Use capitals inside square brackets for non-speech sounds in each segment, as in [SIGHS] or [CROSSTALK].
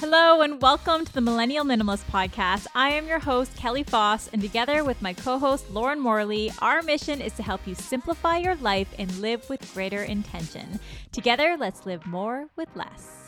Hello, and welcome to the Millennial Minimalist Podcast. I am your host, Kelly Foss, and together with my co host, Lauren Morley, our mission is to help you simplify your life and live with greater intention. Together, let's live more with less.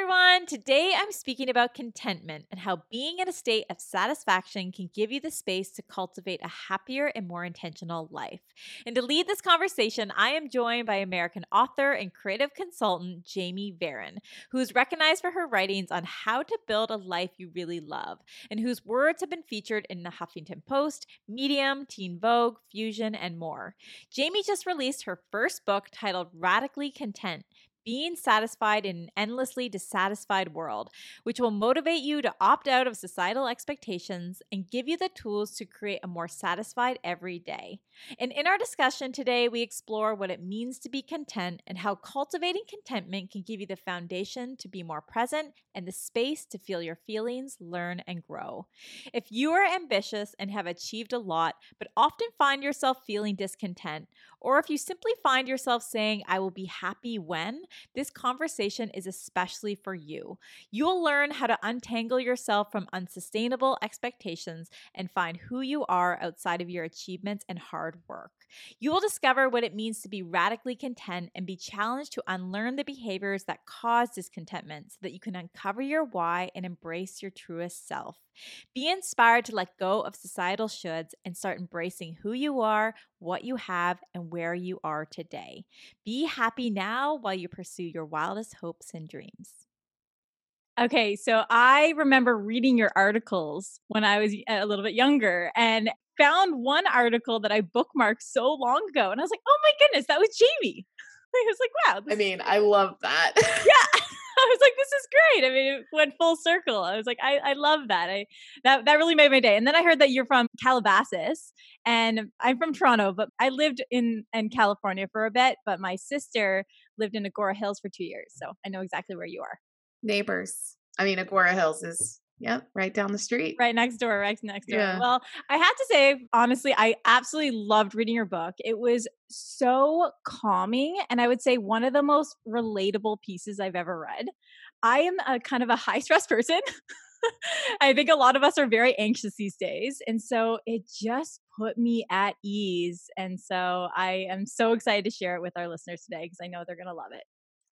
Everyone. Today I'm speaking about contentment and how being in a state of satisfaction can give you the space to cultivate a happier and more intentional life. And to lead this conversation, I am joined by American author and creative consultant Jamie Varon, who is recognized for her writings on how to build a life you really love, and whose words have been featured in the Huffington Post, Medium, Teen Vogue, Fusion, and more. Jamie just released her first book titled Radically Content being satisfied in an endlessly dissatisfied world, which will motivate you to opt out of societal expectations and give you the tools to create a more satisfied every day. And in our discussion today, we explore what it means to be content and how cultivating contentment can give you the foundation to be more present and the space to feel your feelings, learn, and grow. If you are ambitious and have achieved a lot, but often find yourself feeling discontent, or if you simply find yourself saying, I will be happy when, this conversation is especially for you. You'll learn how to untangle yourself from unsustainable expectations and find who you are outside of your achievements and hard work. You will discover what it means to be radically content and be challenged to unlearn the behaviors that cause discontentment so that you can uncover your why and embrace your truest self. Be inspired to let go of societal shoulds and start embracing who you are, what you have, and where you are today. Be happy now while you pursue your wildest hopes and dreams. Okay, so I remember reading your articles when I was a little bit younger and found one article that I bookmarked so long ago. And I was like, oh my goodness, that was Jamie. [LAUGHS] I was like, wow. I mean, I love that. yeah. [LAUGHS] [LAUGHS] I was like, this is great. I mean, it went full circle. I was like, I, I love that. I that that really made my day. And then I heard that you're from Calabasas and I'm from Toronto, but I lived in in California for a bit, but my sister lived in Agoura Hills for two years. So I know exactly where you are. Neighbors. I mean, Agoura Hills is Yep, right down the street. Right next door, right next door. Yeah. Well, I have to say, honestly, I absolutely loved reading your book. It was so calming, and I would say one of the most relatable pieces I've ever read. I am a kind of a high stress person. [LAUGHS] I think a lot of us are very anxious these days. And so it just put me at ease. And so I am so excited to share it with our listeners today because I know they're going to love it.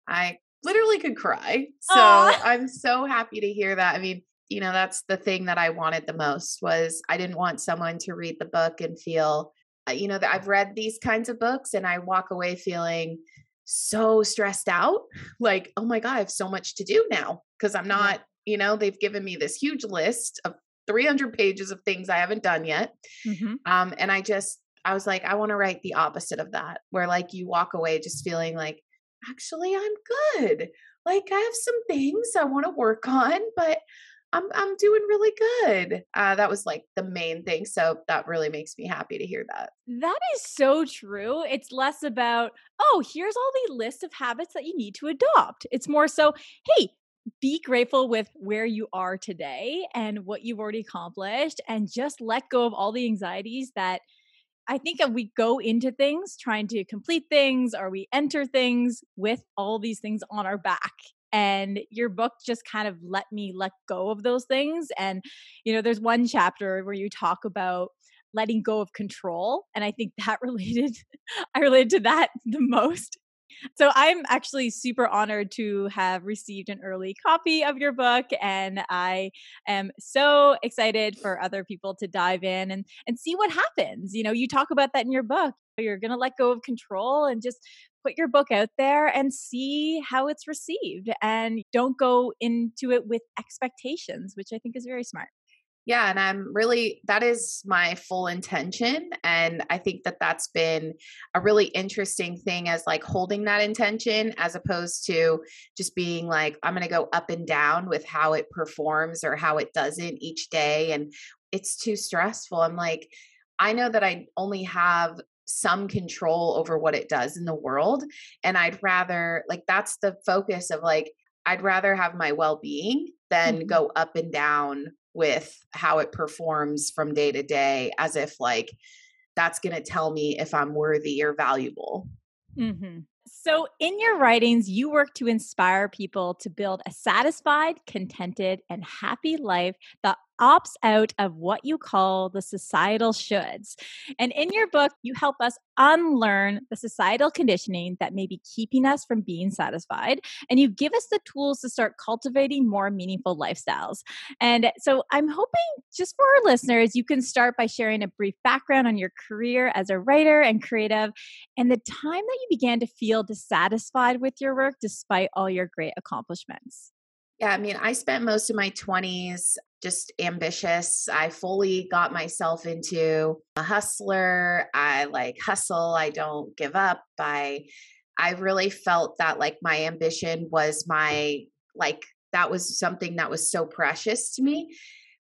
I literally could cry. So Aww. I'm so happy to hear that. I mean, you know that's the thing that i wanted the most was i didn't want someone to read the book and feel uh, you know that i've read these kinds of books and i walk away feeling so stressed out [LAUGHS] like oh my god i have so much to do now because i'm not you know they've given me this huge list of 300 pages of things i haven't done yet mm-hmm. um, and i just i was like i want to write the opposite of that where like you walk away just feeling like actually i'm good like i have some things i want to work on but I'm I'm doing really good. Uh, that was like the main thing. So that really makes me happy to hear that. That is so true. It's less about, oh, here's all the list of habits that you need to adopt. It's more so, hey, be grateful with where you are today and what you've already accomplished and just let go of all the anxieties that I think we go into things trying to complete things or we enter things with all these things on our back and your book just kind of let me let go of those things and you know there's one chapter where you talk about letting go of control and i think that [LAUGHS] related i related to that the most so i'm actually super honored to have received an early copy of your book and i am so excited for other people to dive in and and see what happens you know you talk about that in your book you're going to let go of control and just put your book out there and see how it's received and don't go into it with expectations, which I think is very smart. Yeah, and I'm really that is my full intention and I think that that's been a really interesting thing as like holding that intention as opposed to just being like I'm going to go up and down with how it performs or how it doesn't each day and it's too stressful. I'm like I know that I only have some control over what it does in the world and i'd rather like that's the focus of like i'd rather have my well-being than mm-hmm. go up and down with how it performs from day to day as if like that's going to tell me if i'm worthy or valuable mm-hmm. So, in your writings, you work to inspire people to build a satisfied, contented, and happy life that opts out of what you call the societal shoulds. And in your book, you help us unlearn the societal conditioning that may be keeping us from being satisfied. And you give us the tools to start cultivating more meaningful lifestyles. And so I'm hoping just for our listeners, you can start by sharing a brief background on your career as a writer and creative and the time that you began to feel dissatisfied with your work despite all your great accomplishments. Yeah, I mean, I spent most of my 20s just ambitious. I fully got myself into a hustler. I like hustle, I don't give up. I I really felt that like my ambition was my like that was something that was so precious to me.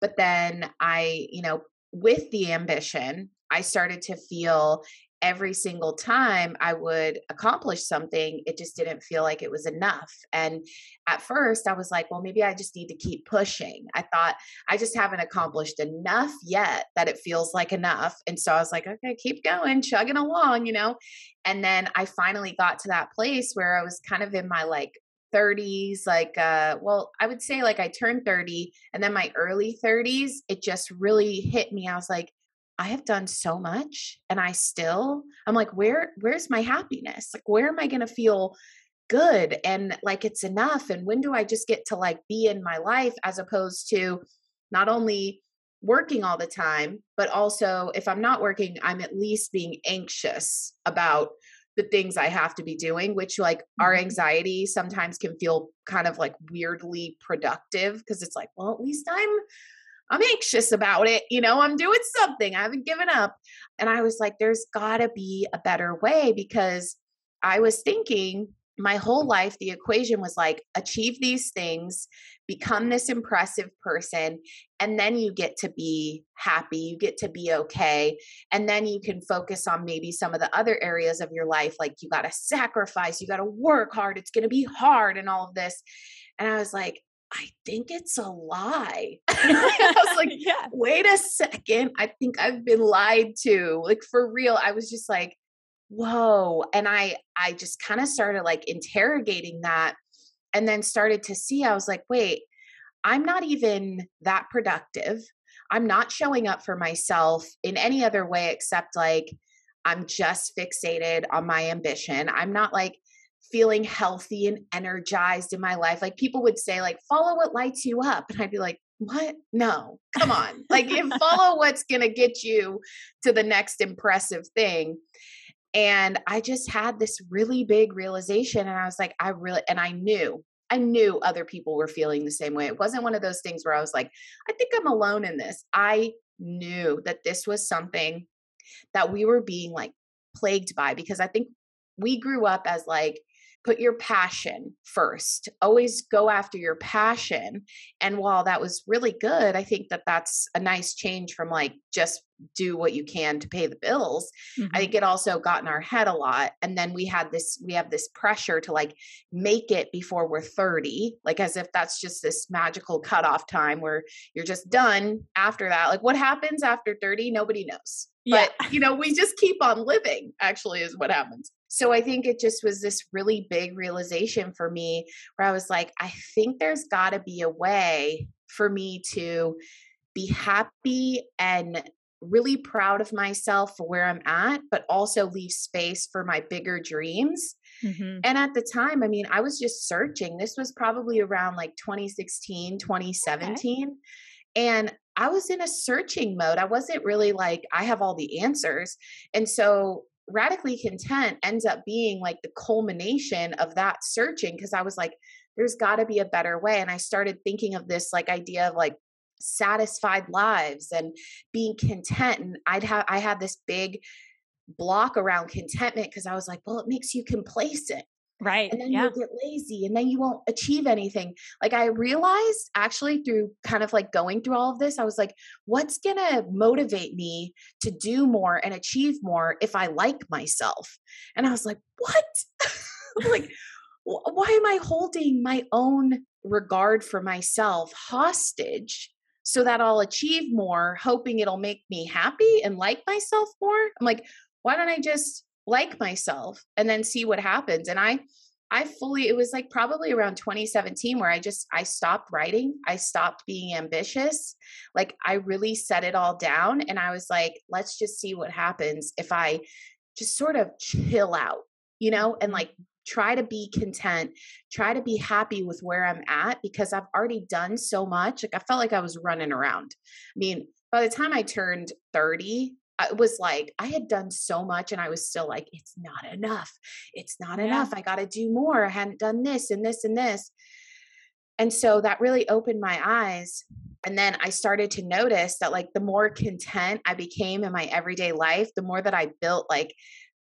But then I, you know, with the ambition, I started to feel every single time I would accomplish something, it just didn't feel like it was enough. And at first, I was like, well, maybe I just need to keep pushing. I thought I just haven't accomplished enough yet that it feels like enough. And so I was like, okay, keep going, chugging along, you know? And then I finally got to that place where I was kind of in my like 30s like uh well i would say like i turned 30 and then my early 30s it just really hit me i was like I have done so much and I still I'm like where where's my happiness? Like where am I going to feel good and like it's enough and when do I just get to like be in my life as opposed to not only working all the time but also if I'm not working I'm at least being anxious about the things I have to be doing, which like our mm-hmm. anxiety sometimes can feel kind of like weirdly productive because it's like, well, at least I'm I'm anxious about it. You know, I'm doing something. I haven't given up. And I was like, there's got to be a better way because I was thinking my whole life, the equation was like, achieve these things, become this impressive person, and then you get to be happy. You get to be okay. And then you can focus on maybe some of the other areas of your life. Like, you got to sacrifice, you got to work hard, it's going to be hard, and all of this. And I was like, I think it's a lie. [LAUGHS] I was like, [LAUGHS] yeah. wait a second. I think I've been lied to. Like for real. I was just like, whoa. And I I just kind of started like interrogating that and then started to see, I was like, wait, I'm not even that productive. I'm not showing up for myself in any other way except like I'm just fixated on my ambition. I'm not like feeling healthy and energized in my life. Like people would say, like, follow what lights you up. And I'd be like, what? No, come on. like, follow what's going to get you to the next impressive thing. And I just had this really big realization. And I was like, I really, and I knew, I knew other people were feeling the same way. It wasn't one of those things where I was like, I think I'm alone in this. I knew that this was something that we were being like plagued by because I think we grew up as like put your passion first. Always go after your passion and while that was really good i think that that's a nice change from like just do what you can to pay the bills. Mm-hmm. i think it also got in our head a lot and then we had this we have this pressure to like make it before we're 30 like as if that's just this magical cutoff time where you're just done after that. Like what happens after 30 nobody knows. Yeah. but you know we just keep on living actually is what happens so I think it just was this really big realization for me where I was like, I think there's got to be a way for me to be happy and really proud of myself for where I'm at, but also leave space for my bigger dreams. Mm-hmm. And at the time, I mean, I was just searching. This was probably around like 2016, 2017. Okay. And I was in a searching mode. I wasn't really like, I have all the answers. And so radically content ends up being like the culmination of that searching because I was like, there's got to be a better way. And I started thinking of this like idea of like satisfied lives and being content. And I'd have, I had this big block around contentment because I was like, well, it makes you complacent. Right. And then yeah. you'll get lazy and then you won't achieve anything. Like I realized actually through kind of like going through all of this, I was like, what's going to motivate me to do more and achieve more if I like myself? And I was like, what? [LAUGHS] like, [LAUGHS] why am I holding my own regard for myself hostage so that I'll achieve more, hoping it'll make me happy and like myself more? I'm like, why don't I just like myself and then see what happens. And I I fully it was like probably around 2017 where I just I stopped writing. I stopped being ambitious. Like I really set it all down and I was like, let's just see what happens if I just sort of chill out, you know, and like try to be content, try to be happy with where I'm at because I've already done so much. Like I felt like I was running around. I mean, by the time I turned 30, I was like, I had done so much and I was still like, it's not enough. It's not yeah. enough. I got to do more. I hadn't done this and this and this. And so that really opened my eyes. And then I started to notice that, like, the more content I became in my everyday life, the more that I built, like,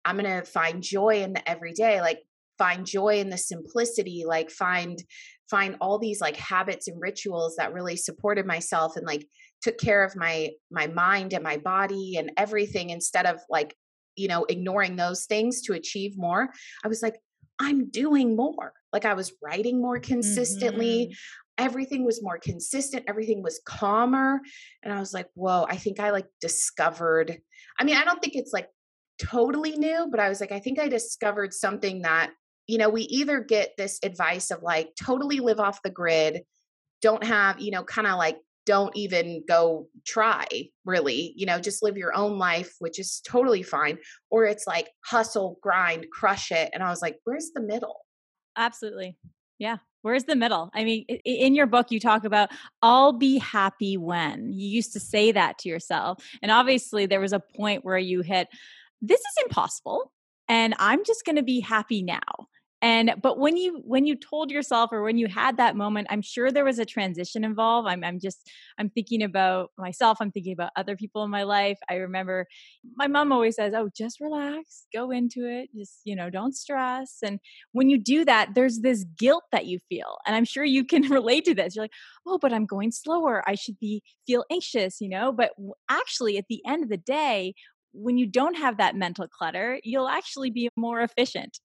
I'm going to find joy in the everyday, like, find joy in the simplicity, like, find find all these like habits and rituals that really supported myself and like took care of my my mind and my body and everything instead of like you know ignoring those things to achieve more i was like i'm doing more. Like i was writing more consistently. Mm-hmm. everything was more consistent. Everything was calmer. And i was like whoa i think i like discovered i mean i don't think it's like totally new but i was like i think i discovered something that you know we either get this advice of like totally live off the grid don't have you know kind of like don't even go try really you know just live your own life which is totally fine or it's like hustle grind crush it and i was like where's the middle? Absolutely. Yeah where's the middle? I mean in your book you talk about i'll be happy when you used to say that to yourself and obviously there was a point where you hit this is impossible and i'm just going to be happy now and but when you when you told yourself or when you had that moment i'm sure there was a transition involved. I'm, I'm just i'm thinking about myself. I'm thinking about other people in my life. I remember my mom always says oh just relax. Go into it. Just you know don't stress. And when you do that there's this guilt that you feel. And i'm sure you can [LAUGHS] relate to this. You're like oh but i'm going slower. I should be feel anxious you know? But actually at the end of the day when you don't have that mental clutter you'll actually be more efficient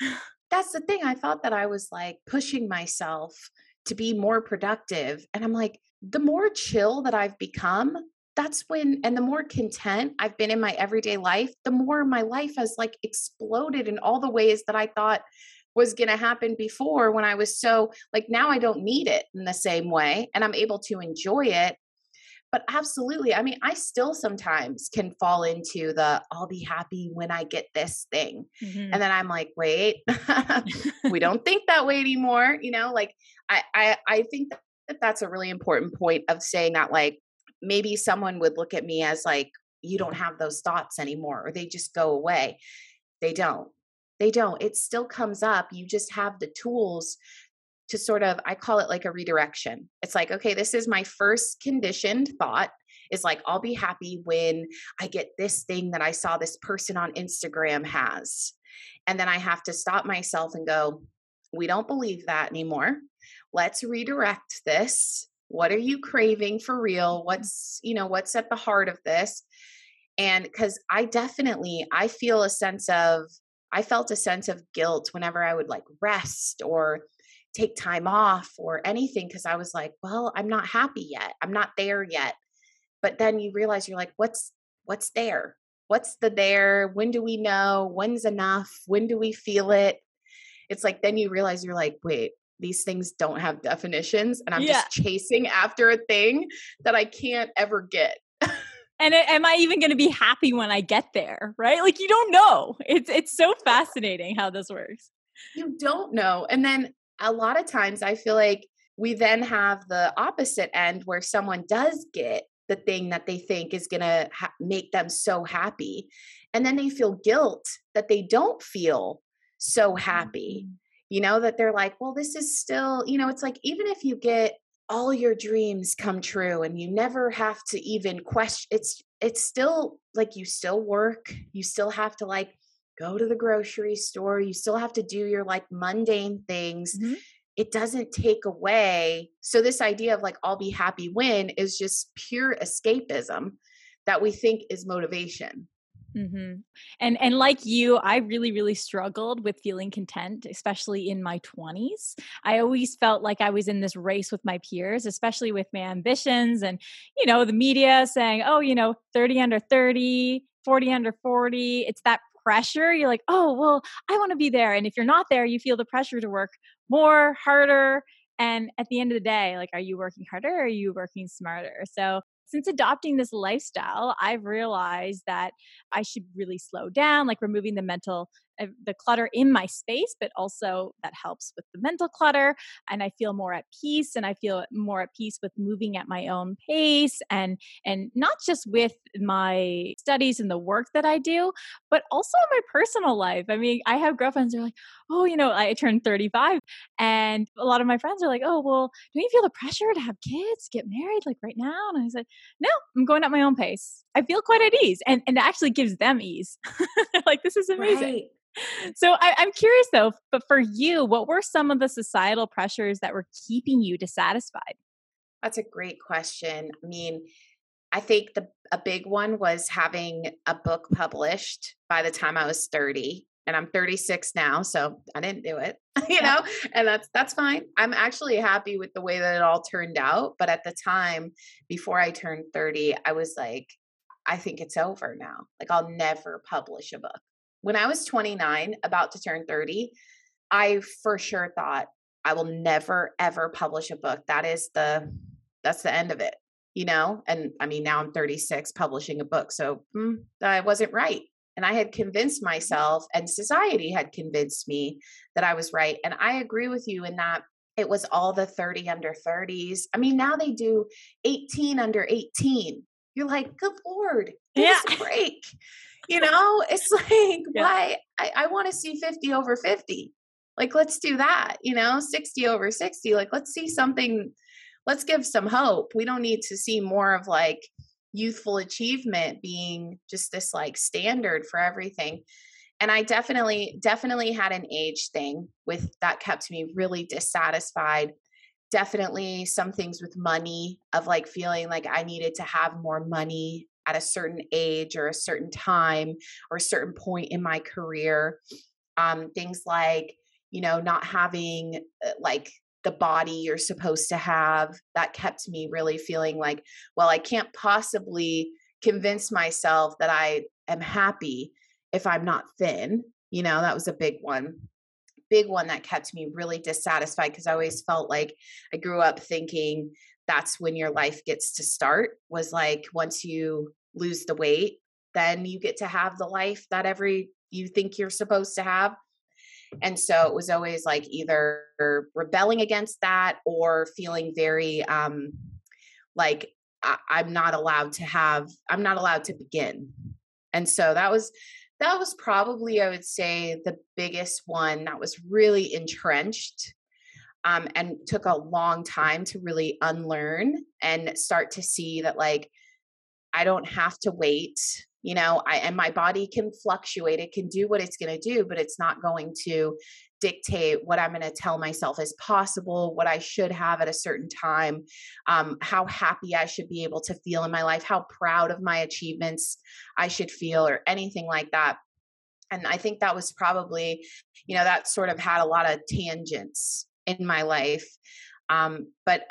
[LAUGHS] that's the thing. I thought that I was like pushing myself to be more productive. And I'm like, the more chill that I've become, that's when, and the more content I've been in my everyday life, the more my life has like exploded in all the ways that I thought was going to happen before when I was so like now I don't need it in the same way and I'm able to enjoy it but absolutely i mean i still sometimes can fall into the i'll be happy when i get this thing mm-hmm. and then i'm like wait [LAUGHS] we [LAUGHS] don't think that way anymore you know like i i, I think that that's a really important point of saying that like maybe someone would look at me as like you don't have those thoughts anymore or they just go away. They don't. They don't. It still comes up. You just have the tools to sort of i call it like a redirection. It's like okay this is my first conditioned thought is like i'll be happy when i get this thing that i saw this person on instagram has. And then i have to stop myself and go we don't believe that anymore. Let's redirect this. What are you craving for real? What's you know what's at the heart of this? And because i definitely i feel a sense of i felt a sense of guilt whenever i would like rest or take time off or anything because I was like, well, I'm not happy yet. I'm not there yet. But then you realize you're like, what's what's there? What's the there? When do we know? When's enough? When do we feel it? It's like then you realize you're like, wait, these things don't have definitions and I'm yeah. just chasing after a thing that I can't ever get. and am I even going to be happy when I get there? Right? Like you don't know. It's it's so fascinating how this works. You don't know. And then a lot of times I feel like we then have the opposite end where someone does get the thing that they think is going to ha- make them so happy. And then they feel guilt that they don't feel so happy. Mm-hmm. You know, that they're like, well, this is still, you know, it's like even if you get all your dreams come true and you never have to even question it's it's still like you still work you still have to like go to the grocery store, you still have to do your like mundane things. Mm-hmm. It doesn't take away. So, this idea of like, I'll be happy when is just pure escapism that we think is motivation. Mm-hmm. And and like you, I really really struggled with feeling content, especially in my twenties. I always felt like I was in this race with my peers, especially with my ambitions, and you know the media saying, "Oh, you know, thirty under thirty, 40 under 40 it's that pressure, you're like, oh, well, I want to be there. And if you're not there, you feel the pressure to work more, harder. And at the end of the day, like, are you working harder or are you working smarter? So since adopting this lifestyle, I've realized that I should really slow down, like removing the mental Uh, the clutter in my space, but also that helps with the mental clutter. And I feel more at peace and I feel more at peace with moving at my own pace and and not just with my studies and the work that I do, but also in my personal life. I mean, I have girlfriends who are like, oh, you know, I turned 35 and a lot of my friends are like, oh, well, don't you feel the pressure to have kids, get married like right now? And I said, no, I'm going at my own pace. I feel quite at ease and, and it actually gives them ease. [LAUGHS] like, this is amazing. Right so I, am curious though, but for you, what were some of the societal pressures that were keeping you dissatisfied? That's a great question. I mean, I think the a big one was having a book published by the time I was 30 and I'm 36 now, so I didn't do it, [LAUGHS] you know, and that's that's fine. I'm actually happy with the way that it all turned out, but at the time before I turned 30, I was like I think it's over now. Like I'll never publish a book when I was 29, about to turn 30, I for sure thought I will never ever publish a book. That is the that's the end of it, you know? And I mean, now I'm 36 publishing a book. So mm, I wasn't right. And I had convinced myself, and society had convinced me that I was right. And I agree with you in that it was all the 30 under 30s. I mean, now they do 18 under 18. You're like, good Lord, give yeah. us a break you know, it's [LAUGHS] like, yeah. why? I, I want to see 50 over 50. Like, let's do that, you know, 60 over 60. Like, let's see something, let's give some hope. We don't need to see more of like youthful achievement being just this like standard for everything. And I definitely, definitely had an age thing with that kept me really dissatisfied definitely some things with money of like feeling like I needed to have more money at a certain age or a certain time or a certain point in my career. Um, things like, you know, not having uh, like the body you're supposed to have that kept me really feeling like, well, I can't possibly convince myself that I am happy if I'm not thin. You know, that was a big one. Big one that kept me really dissatisfied because I always felt like I grew up thinking that's when your life gets to start was like once you lose the weight then you get to have the life that every you think you're supposed to have. And so it was always like either rebelling against that or feeling very um like I, i'm not allowed to have i'm not allowed to begin. And so that was that was probably i would say the biggest one that was really entrenched um, and took a long time to really unlearn and start to see that like i don't have to wait you know i and my body can fluctuate it can do what it's going to do but it's not going to dictate what i'm going to tell myself is possible what i should have at a certain time um, how happy i should be able to feel in my life how proud of my achievements i should feel or anything like that and i think that was probably you know that sort of had a lot of tangents in my life. Um, but,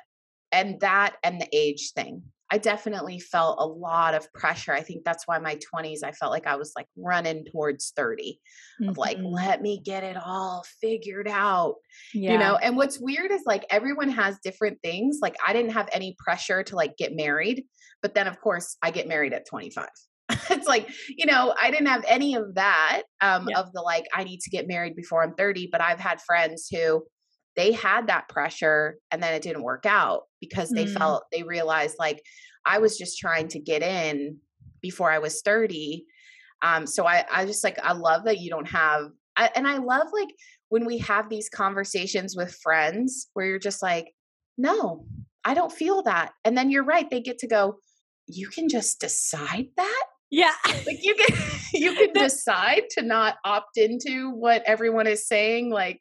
and that and the age thing. I definitely felt a lot of pressure. I think that's why my 20s, I felt like I was like running towards 30 mm-hmm. of like, mm-hmm. let me get it all figured out. Yeah. You know, and what's weird is like everyone has different things. Like I didn't have any pressure to like get married, but then of course I get married at 25. [LAUGHS] it's like, you know, I didn't have any of that um, yeah. of the like, I need to get married before I'm 30, but I've had friends who, they had that pressure and then it didn't work out because they mm. felt they realized like I was just trying to get in before I was 30. Um, so I, I just like, I love that you don't have, I, and I love like when we have these conversations with friends where you're just like, no, I don't feel that. And then you're right. They get to go, you can just decide that. Yeah. Like you can, [LAUGHS] you can [LAUGHS] decide to not opt into what everyone is saying. Like,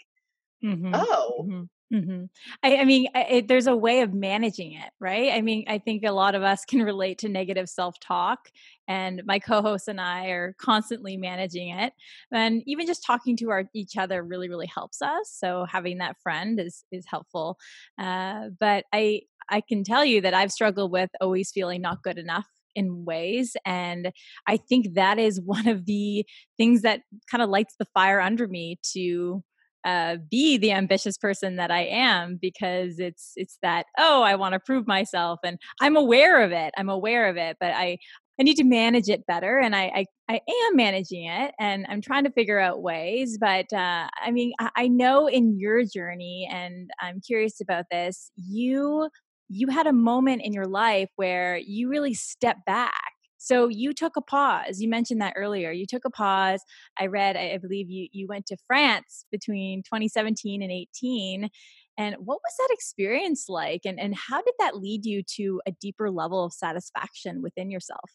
Mm-hmm. Oh. Mm-hmm. Mm-hmm. I, I, mean, it, there's a way of managing it, right? I mean, I think a lot of us can relate to negative self talk, and my co hosts and I are constantly managing it. And even just talking to our, each other really, really helps us. So having that friend is is helpful. Uh, but I I can tell you that I've struggled with always feeling not good enough in ways. And I think that is [LAUGHS] one of the things that kind of lights the fire under me to uh, be the ambitious person that I am because it's it's that oh I want to prove myself and I'm aware of it I'm aware of it but I I need to manage it better and I I, I am managing it and I'm trying to figure out ways but uh, I mean I, I know in your journey and I'm curious about this you you had a moment in your life where you really stepped back so you took a pause. You mentioned that earlier. You took a pause. I read, I believe you you went to France between 2017 and 18. And what was that experience like? And and how did that lead you to a deeper level of satisfaction within yourself?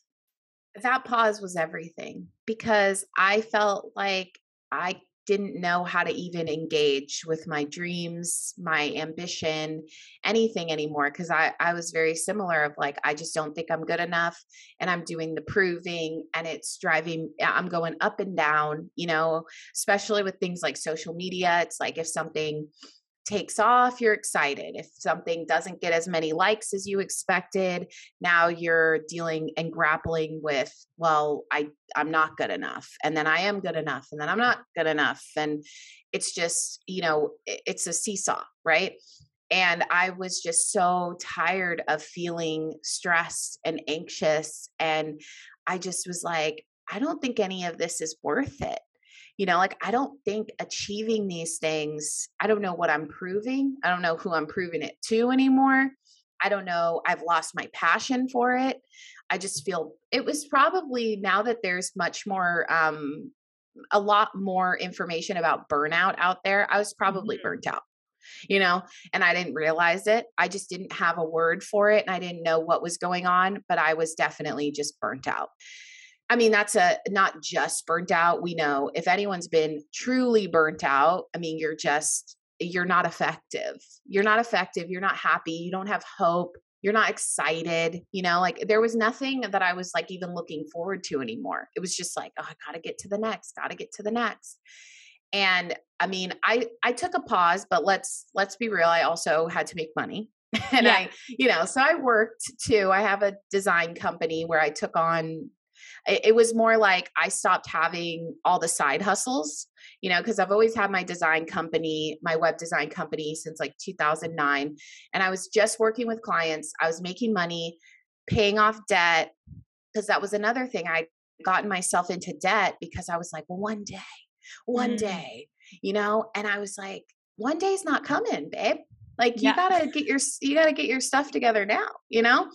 That pause was everything because I felt like I didn't know how to even engage with my dreams, my ambition, anything anymore. Cause I, I was very similar of like, I just don't think I'm good enough and I'm doing the proving and it's driving, I'm going up and down, you know, especially with things like social media. It's like if something takes off, you're excited. If something doesn't get as many likes as you expected, now you're dealing and grappling with, well, I I'm not good enough. And then I am good enough and then I'm not good enough and it's just, you know, it's a seesaw, right? And I was just so tired of feeling stressed and anxious and I just was like I don't think any of this is worth it you know like i don't think achieving these things i don't know what i'm proving i don't know who i'm proving it to anymore i don't know i've lost my passion for it i just feel it was probably now that there's much more um a lot more information about burnout out there i was probably mm-hmm. burnt out you know and i didn't realize it i just didn't have a word for it and i didn't know what was going on but i was definitely just burnt out I mean, that's a not just burnt out. We know if anyone's been truly burnt out, I mean, you're just, you're not effective. You're not effective. You're not happy. You don't have hope. You're not excited. You know, like there was nothing that I was like even looking forward to anymore. It was just like, oh, I got to get to the next, got to get to the next. And I mean, I I took a pause, but let's let's be real. I also had to make money [LAUGHS] and yeah. I, you know, so I worked too. I have a design company where I took on it, it was more like I stopped having all the side hustles, you know, because I've always had my design company, my web design company since like 2009. And I was just working with clients, I was making money, paying off debt, because that was another thing. I'd gotten myself into debt because I was like, well, one day, one mm. day, you know, and I was like, one day's not coming, babe. Like you yeah. gotta get your you gotta get your stuff together now, you know?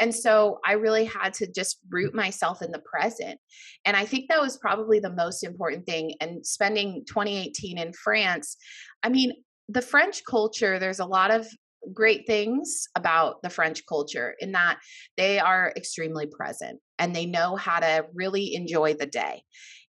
And so I really had to just root myself in the present. And I think that was probably the most important thing. And spending 2018 in France, I mean, the French culture, there's a lot of great things about the French culture in that they are extremely present and they know how to really enjoy the day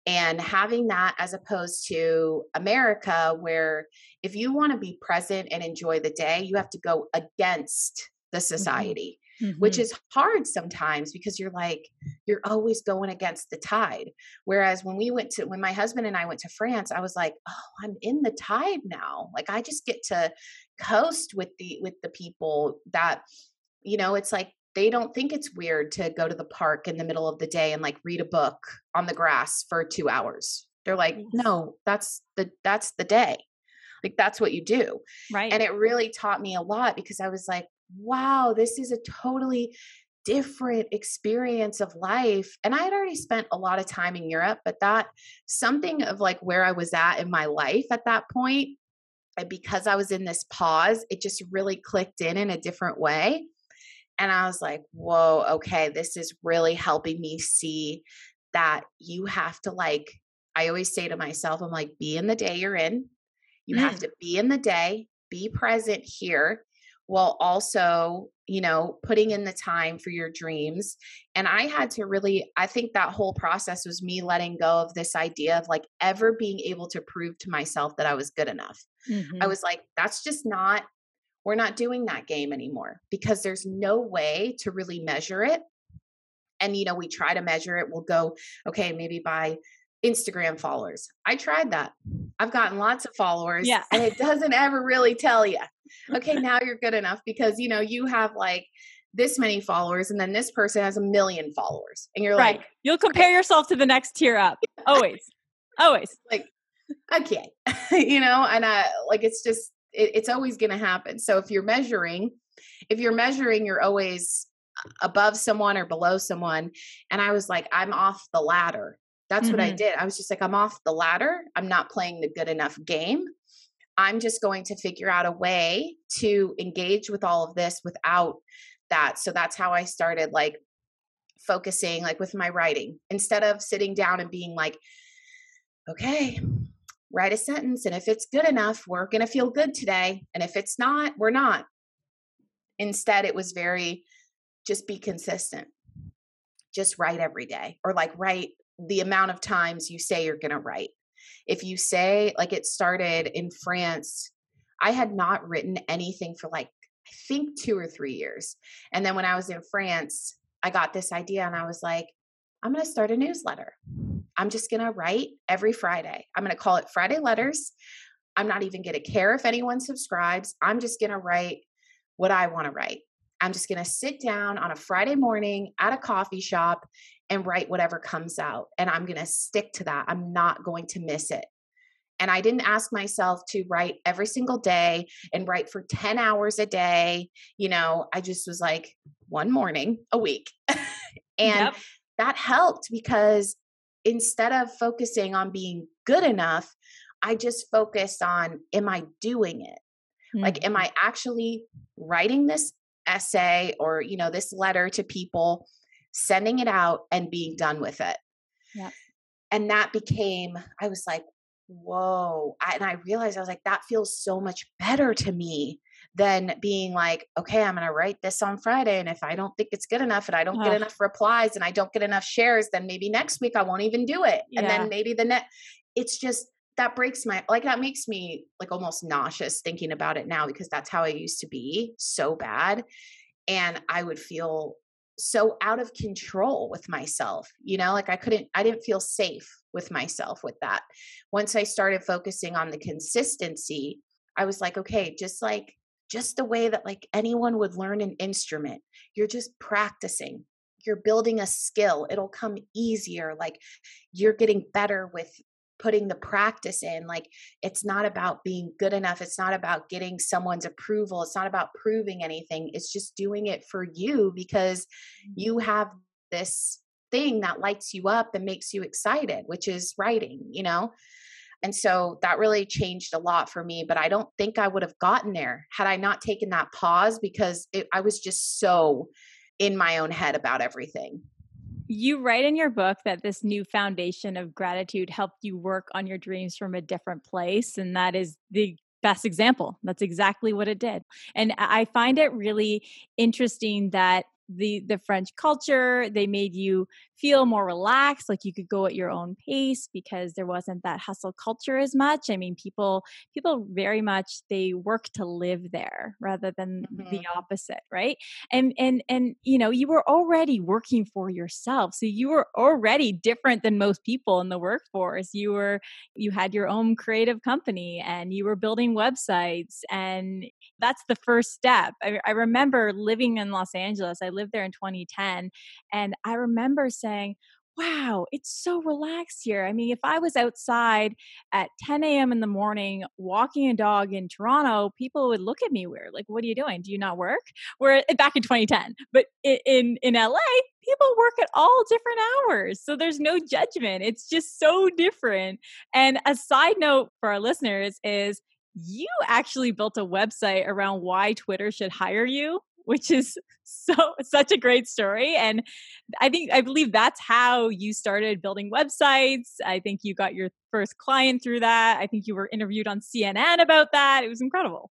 and having that as opposed to America, where if you want to be present and enjoy the day, you have to go against the mm-hmm. society. Mm-hmm. Which is hard sometimes because you're like, you're always going against the tide. Whereas when we went to, when my husband and I went to France, I was like, oh, I'm in the tide now. Like I just get to coast with the, with the people that, you know, it's like they don't think it's weird to go to the park in the middle of the day and like read a book on the grass for 2 hours. They're like, "No, that's the that's the day." Like that's what you do. Right. And it really taught me a lot because I was like, "Wow, this is a totally different experience of life." And I had already spent a lot of time in Europe, but that something of like where I was at in my life at that point and because I was in this pause, it just really clicked in in a different way and I was like, whoa, okay, this is really helping me see that you have to like, I always say to myself, I'm like, be in the day you're in. You mm. have to be in the day, be present here while also, you know, putting in the time for your dreams. And I had to really, I think that whole process was me letting go of this idea of like ever being able to prove to myself that I was good enough. Mm-hmm. I was like, that's just not we're not doing that game anymore because there's no way to really measure it. And, you know, we try to measure it. We'll go, okay, maybe by Instagram followers. I tried that. I've gotten lots of followers. Yeah. and it [LAUGHS] doesn't ever really tell you, okay, now you're good enough because, you know, you have like this many followers and then this person has a million followers and you're right. like you'll compare yourself to the next tier up [LAUGHS] always always like okay [LAUGHS] you know and i like it's just it, it's always going to happen. So if you're measuring if you're measuring you're always above someone or below someone and i was like i'm off the ladder. That's mm-hmm. what i mm-hmm. did. I was just like i'm off the ladder. I'm not playing the good enough game. I'm just going to figure out a way to engage with all of this without that. So that's how i started like focusing like with my writing. Instead of sitting down and being like okay write a sentence and if it's good enough we're going to feel good today and if it's not we're not instead it was very just be consistent just write every day or like write the amount of times you say you're going to write if you say like it started in france i had not written anything for like I think two or three years. And then when I was in France, I got this idea and I was like, I'm going to start a newsletter. I'm just going to write every Friday. I'm going to call it Friday Letters. I'm not even going to care if anyone subscribes. I'm just going to write what I want to write. I'm just going to sit down on a Friday morning at a coffee shop and write whatever comes out. And I'm going to stick to that. I'm not going to miss it. And I didn't ask myself to write every single day and write for 10 hours a day. You know, I just was like one morning a week. [LAUGHS] and yep. that helped because instead of focusing on being good enough, I just focused on am I doing it? Mm-hmm. Like, am I actually writing this essay or, you know, this letter to people, sending it out and being done with it? Yeah. And that became, I was like, whoa. I, and I realized I was like, that feels so much better to me than being like, okay, I'm going to write this on Friday. And if I don't think it's good enough and I don't get enough replies and I don't get enough shares, then maybe next week I won't even do it. Yeah. And then maybe the next, it's just, that breaks my like that makes me like almost nauseous thinking about it now because that's how I used to be so bad and I would feel so out of control with myself you know like i couldn't i didn't feel safe with myself with that once i started focusing on the consistency i was like okay just like just the way that like anyone would learn an instrument you're just practicing you're building a skill it'll come easier like you're getting better with putting the practice in like it's not about being good enough it's not about getting someone's approval it's not about proving anything it's just doing it for you because mm-hmm. you have this thing that lights you up and makes you excited which is writing you know and so that really changed a lot for me but i don't think i would have gotten there had i not taken that pause because it, i was just so in my own head about everything you write in your book that this new foundation of gratitude helped you work on your dreams from a different place. And that is the best example. That's exactly what it did. And I find it really interesting that the the french culture they made you feel more relaxed like you could go at your own pace because there wasn't that hustle culture as much. I mean people people very much they work to live there rather than mm-hmm. the opposite right? And and and you know you were already working for yourself so you were already different than most people in the workforce. You were you had your own creative company and you were building websites and that's the first step. I, I remember living in los angeles i lived there in 2010 and i remember saying, wow, it's so relaxed here. I mean, if I was outside at 10 a.m. in the morning walking a dog in Toronto, people would look at me weird. Like, what are you doing? Do you not work? We're eh, back in 2010, but in in LA, people work at all different hours, so there's no judgment. It's just so different. And a side note for our listeners is. You actually built a website around why Twitter should hire you which is so such a great story and i think i believe that's how you started building websites. I think you got your first client through that. I think you were interviewed on cnn about that. It was incredible.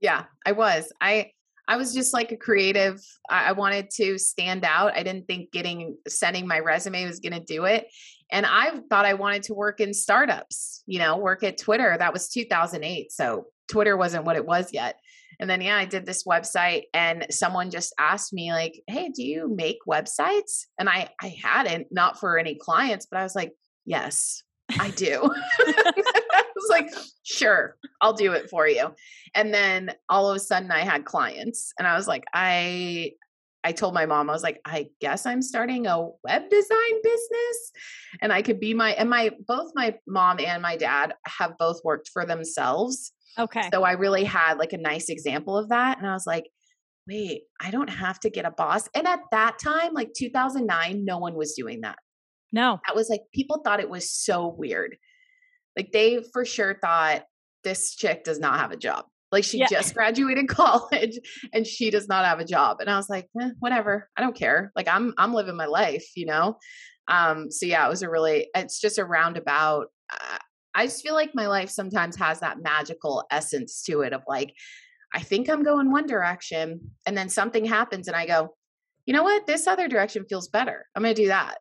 Yeah i was. I i was just like a creative i, wanted to stand out. I didn't think getting sending my resume was going to do it and i thought i wanted to work in startups you know work at twitter. That was 2008 so twitter wasn't what it was yet and then, yeah, I did this website and someone just asked me, like, hey, do you make websites? And I, I hadn't, not for any clients, but I was like, yes, I do. [LAUGHS] I was like, sure, I'll do it for you. And then all of a sudden I had clients and I was like, I, I told my mom, I was like, I guess I'm starting a web design business and I could be my, and my, both my mom and my dad have both worked for themselves. Okay. So I really had like a nice example of that. And I was like, wait, I don't have to get a boss. And at that time, like 2009, no one was doing that. No. That was like, people thought it was so weird. Like they for sure thought this chick does not have a job. Like she yeah. just [LAUGHS] graduated college and she does not have a job. And I was like, eh, whatever. I don't care. Like I'm I'm living my life, you know? Um, so yeah, it was a really it's just a roundabout. Uh, I just feel like my life sometimes has that magical essence to it of like, I think I'm going one direction, and then something happens, and I go, you know what? This other direction feels better. I'm going to do that.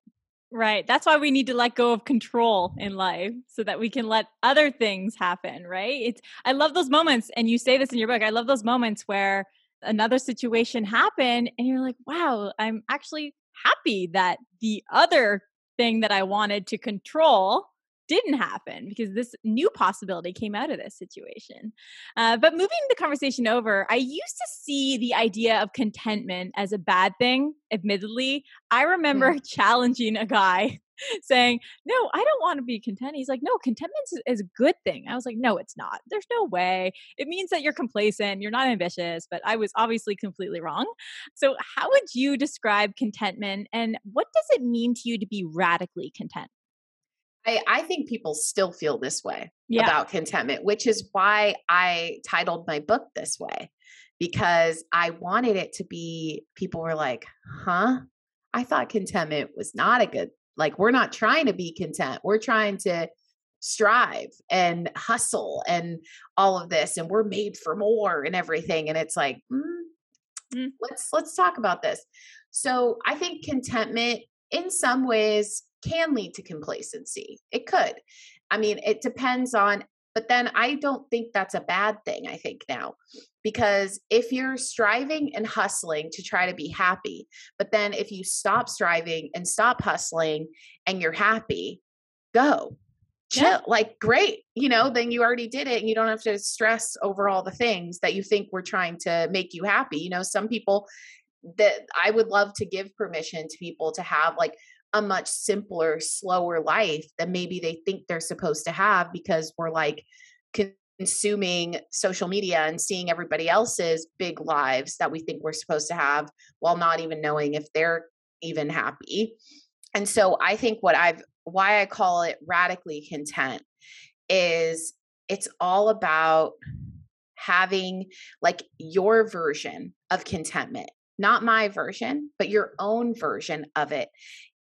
Right. That's why we need to let go of control in life so that we can let other things happen, right? It's I love those moments and you say this in your book. I love those moments where another situation happened and you're like, "Wow, I'm actually happy that the other thing that I wanted to control didn't happen because this new possibility came out of this situation. Uh, but moving the conversation over, I used to see the idea of contentment as a bad thing, admittedly. I remember mm. [LAUGHS] challenging a guy [LAUGHS] saying, No, I don't want to be content. He's like, No, contentment is, is, a good thing. I was like, No, it's not. There's no way. It means that you're complacent, you're not ambitious, but I was obviously completely wrong. So, how would you describe contentment and what does it mean to you to be radically content? I, I think people still feel this way yeah. about contentment, which is why I titled my book this way, because I wanted it to be people were like, huh? I thought contentment was not a good, like, we're not trying to be content. We're trying to strive and hustle and all of this, and we're made for more and everything. And it's like, mm, mm. let's let's talk about this. So I think contentment in some ways can lead to complacency. It could. I mean, it depends on, but then I don't think that's a bad thing, I think now. Because if you're striving and hustling to try to be happy, but then if you stop striving and stop hustling and you're happy, go. Chill, yeah. like great, you know, then you already did it and you don't have to stress over all the things that you think were trying to make you happy. You know, some people that I would love to give permission to people to have like a much simpler, slower life than maybe they think they're supposed to have because we're like consuming social media and seeing everybody else's big lives that we think we're supposed to have while not even knowing if they're even happy. And so I think what I've why I call it radically content is it's all about having like your version of contentment not my version, but your own version of it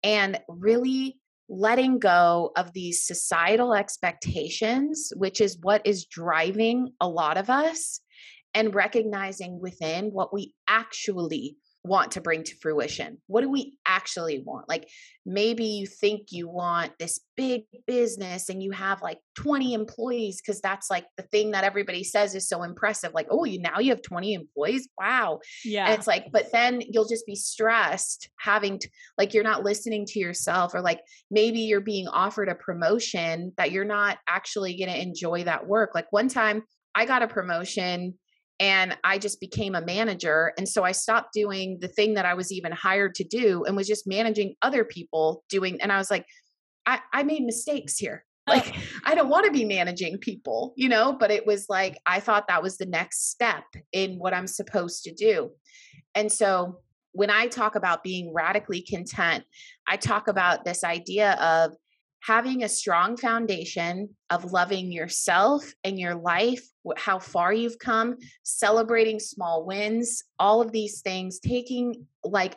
and really letting go of these societal expectations, which is what is driving a lot of us, and recognizing within what we actually want to bring to fruition? What do we actually want? Like maybe you think you want this big business and you have like 20 employees because that's like the thing that everybody says is so impressive. Like, oh, you now you have 20 employees. Wow. Yeah. And it's like, but then you'll just be stressed having to like you're not listening to yourself, or like maybe you're being offered a promotion that you're not actually gonna enjoy that work. Like one time I got a promotion and I just became a manager. And so I stopped doing the thing that I was even hired to do and was just managing other people doing. And I was like, I, I made mistakes here. [LAUGHS] Like, I don't want to be managing people, you know, but it was like, I thought that was the next step in what I'm supposed to do. And so when I talk about being radically content, I talk about this idea of having a strong foundation of loving yourself and your life, how far you've come, celebrating small wins, all of these things, taking like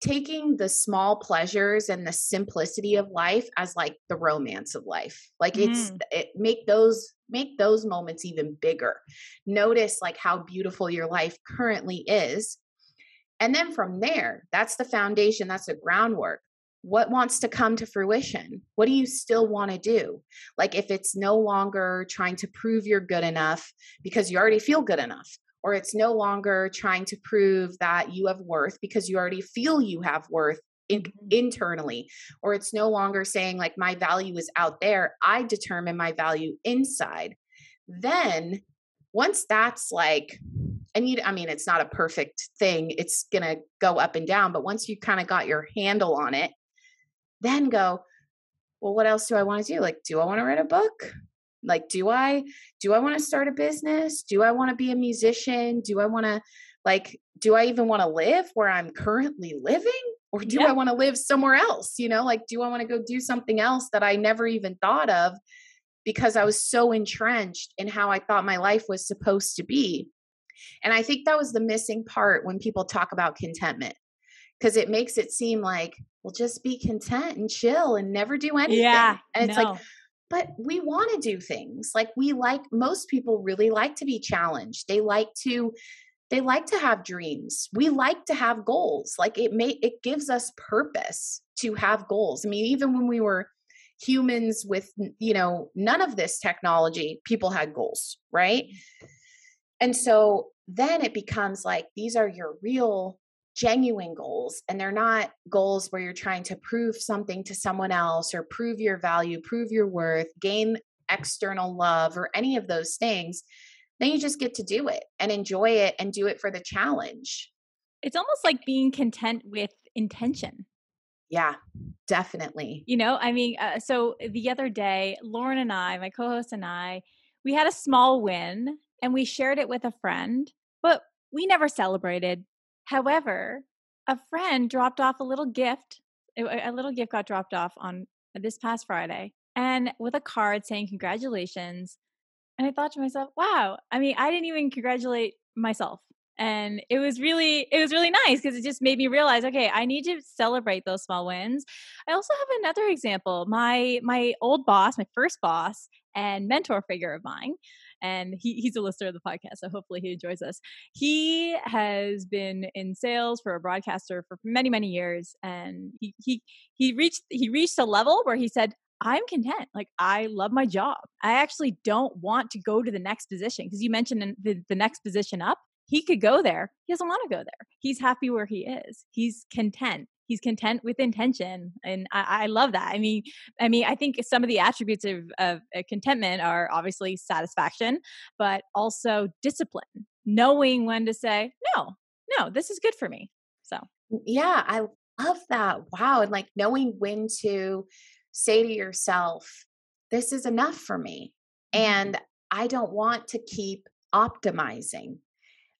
taking the small pleasures and the simplicity of life as like the romance of life. Like it's mm. it make those make those moments even bigger. Notice like how beautiful your life currently is. And then from there, that's the foundation, that's the groundwork what wants to come to fruition? What do you still want to do? Like if it's no longer trying to prove you're good enough because you already feel good enough or it's no longer trying to prove that you have worth because you already feel you have worth in, mm-hmm. internally or it's no longer saying like my value is out there. I determine my value inside. Then once that's like and you i mean it's not a perfect thing it's going to go up and down but once you kind of got your handle on it then go well what else do i want to do? Like do i want to write a book? Like do i do i want to start a business? Do i want to be a musician? Do i want to like do i even want to live where i'm currently living? Or do i want to live somewhere else you know? Like do i want to go do something else that i never even thought of because i was so entrenched in how i thought my life was supposed to be? And i think that was the missing part when people talk about contentment because it makes it seem like well just be content and chill and never do anything. Yeah and it's no. like but we want to do things. Like we like most people really like to be challenged. They like to they like to have dreams. We like to have goals. Like it may it gives us purpose to have goals. I mean even when we were humans with you know none of this technology people had goals right? Mm. And so then it becomes like these are your real genuine goals and they're not goals where you're trying to prove something to someone else or prove your value, prove your worth, gain external love or any of those things, then you just get to do it and enjoy it and do it for the challenge. It's almost like being content with intention. Yeah, definitely. You know, I mean, uh, so the other day, Lauren and I, my co host and I, we had a small win and we shared it with a friend, but we never celebrated. However, a friend dropped off a little gift. A little gift got dropped off on this past Friday and with a card saying congratulations. And I thought to myself, wow, I mean, I didn't even congratulate myself. And it was really, it was really nice because it just made me realize, okay, I need to celebrate those small wins. I also have another example. My my old boss, my first boss and mentor figure of mine, and he, he's a listener of the podcast, so hopefully he enjoys us. He has been in sales for a broadcaster for many, many years, and he he he reached he reached a level where he said, I'm content. Like I love my job. I actually don't want to go to the next position because you mentioned the, the next position up. He could go there. He doesn't want to go there. He's happy where he is. He's content he's content with intention and I, I, love that. I mean i mean i think some of the attributes of, of contentment are obviously satisfaction but also discipline knowing when to say no no this is good for me. So. Yeah i love that wow and like knowing when to say to yourself this is enough for me mm-hmm. and i don't want to keep optimizing.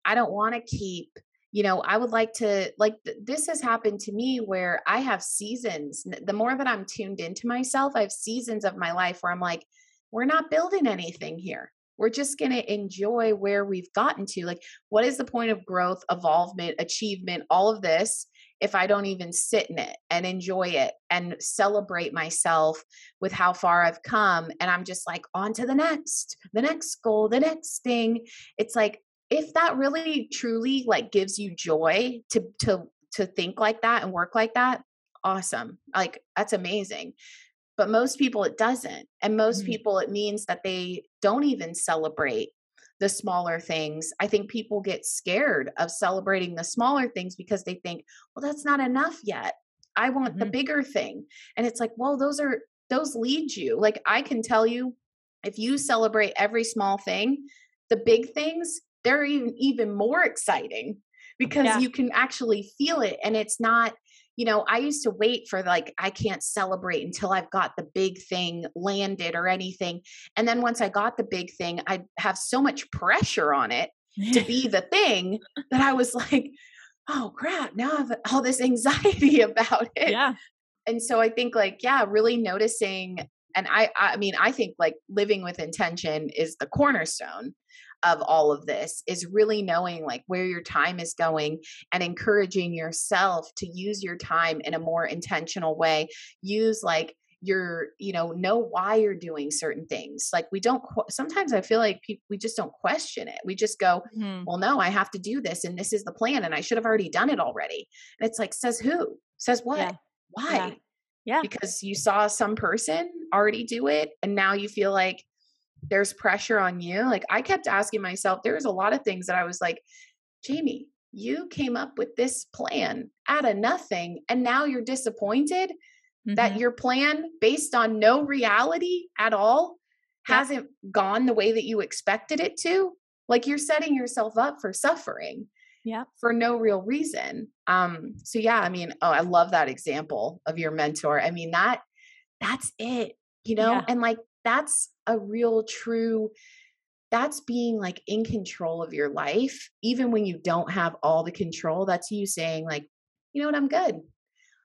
I don't want to keep you know i would like to like th- this has happened to me where i have seasons the more that i'm tuned into myself i have seasons of my life where i'm like we're not building anything here. We're just going to enjoy where we've gotten to. Like what is the point of growth evolvement achievement all of this if i don't even sit in it and enjoy it and celebrate myself with how far i've come and i'm just like on to the next the next goal the next thing. It's like if that really truly like gives you joy to to to think like that and work like that awesome like that's amazing. But most people it doesn't and most mm-hmm. people it means that they don't even celebrate the smaller things. I think people get scared of celebrating the smaller things because they think well that's not enough yet. I want mm-hmm. the bigger thing. And it's like well those are those lead you. Like i can tell you if you celebrate every small thing the big things they're even even more exciting because yeah. you can actually feel it and it's not you know i used to wait for like i can't celebrate until i've got the big thing landed or anything and then once i got the big thing i have so much pressure on it to be [LAUGHS] the thing that i was like oh crap now i have all this anxiety [LAUGHS] about it yeah and so i think like yeah really noticing and i i mean i think like living with intention is the cornerstone of all of this is really knowing like where your time is going and encouraging yourself to use your time in a more intentional way. Use like your you know know why you're doing certain things. Like we don't sometimes i feel like we just don't question it. We just go mm-hmm. well no i have to do this and this is the plan and i should have already done it already. And it's like says who? Says what? Yeah. why? Yeah. yeah. Because you saw some person already do it and now you feel like there's pressure on you. Like I kept asking myself, there was a lot of things that I was like, Jamie, you came up with this plan out of nothing. And now you're disappointed mm-hmm. that your plan, based on no reality at all, yeah. hasn't gone the way that you expected it to. like you're setting yourself up for suffering yeah for no real reason um so yeah i mean oh i love that example of your mentor i mean that that's it you know yeah. and like that's a real true that's being like in control of your life even when you don't have all the control that's you saying like you know what i'm good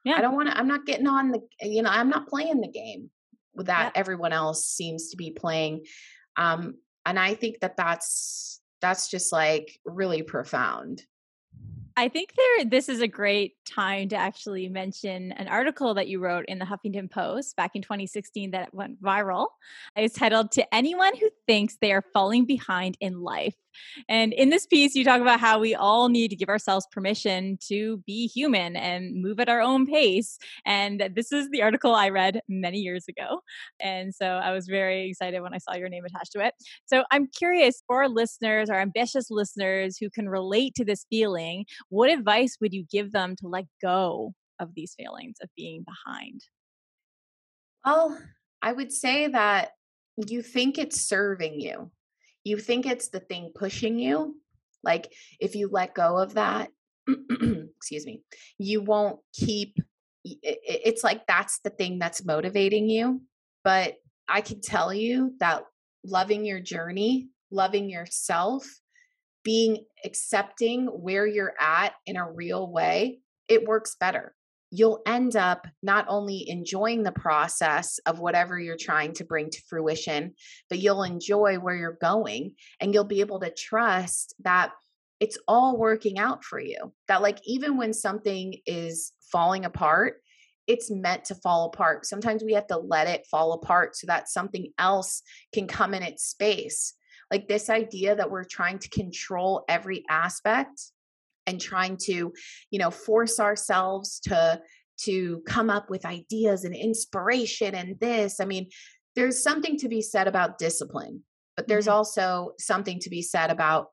yeah. i don't want to i'm not getting on the you know i'm not playing the game that yeah. everyone else seems to be playing um and i think that that's that's just like really profound I think there this is a great time to actually mention an article that you wrote in the Huffington Post back in 2016 that went viral. It's titled To Anyone Who Thinks They Are Falling Behind in Life. And in this piece, you talk about how we all need to give ourselves permission to be human and move at our own pace. And this is the article I read many years ago. And so I was very excited when I saw your name attached to it. So I'm curious for our listeners, our ambitious listeners who can relate to this feeling, what advice would you give them to let go of these feelings of being behind? Well, I would say that you think it's serving you you think it's the thing pushing you. Like if you let go of that, [CLEARS THROAT] excuse me, you won't keep it's like that's the thing that's motivating you. But I can tell you that loving your journey, loving yourself, being accepting where you're at in a real way, it works better you'll end up not only enjoying the process of whatever you're trying to bring to fruition, but you'll enjoy where you're going and you'll be able to trust that it's all working out for you. That, like, even when something is falling apart, it's meant to fall apart. Sometimes we have to let it fall apart so that something else can come in its space. Like this idea that we're trying to control every aspect and trying to you know force ourselves to to come up with ideas and inspiration and this i mean there's something to be said about discipline but there's mm-hmm. also something to be said about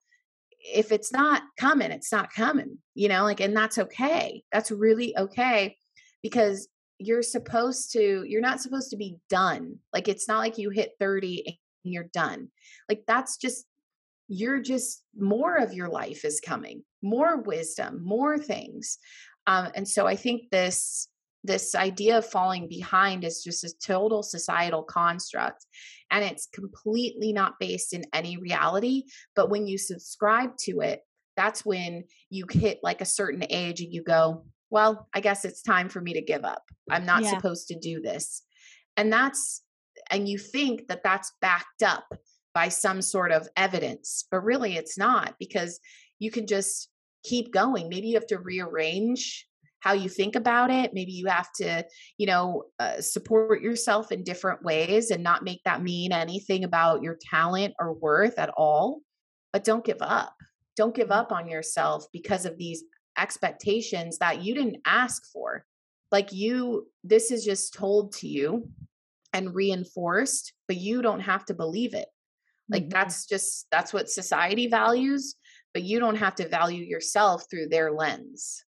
if it's not coming it's not coming you know like and that's okay that's really okay because you're supposed to you're not supposed to be done like it's not like you hit 30 and you're done like that's just you're just more of your life is coming more wisdom more things. Um, and so i think this this idea of falling behind is just a total societal construct and it's completely not based in any reality but when you subscribe to it that's when you hit like a certain age and you go well i guess it's time for me to give up. I'm not yeah. supposed to do this. And that's and you think that that's backed up by some sort of evidence, but really it's not because you can just keep going. Maybe you have to rearrange how you think about it. Maybe you have to, you know, uh, support yourself in different ways and not make that mean anything about your talent or worth at all. But don't give up. Don't give up on yourself because of these expectations that you didn't ask for. Like you, this is just told to you and reinforced, but you don't have to believe it. Like mm-hmm. that's just that's what society values, but you don't have to value yourself through their lens.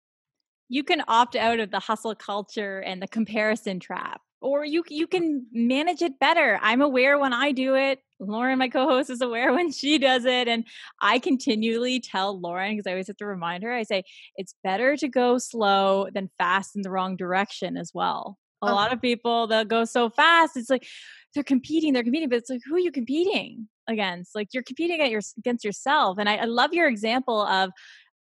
You can opt out of the hustle culture and the comparison trap or you you can manage it better. I'm aware when I do it. Lauren, my co-host, is aware [LAUGHS] when she does it, and I continually tell Lauren because I always have to remind her. I say it's better to go slow than fast in the wrong direction as well. A oh. lot of people they'll go so fast. It's like they're competing, they're competing, but it's like who are you competing? Against like you're competing your, against yourself and I, I love your example of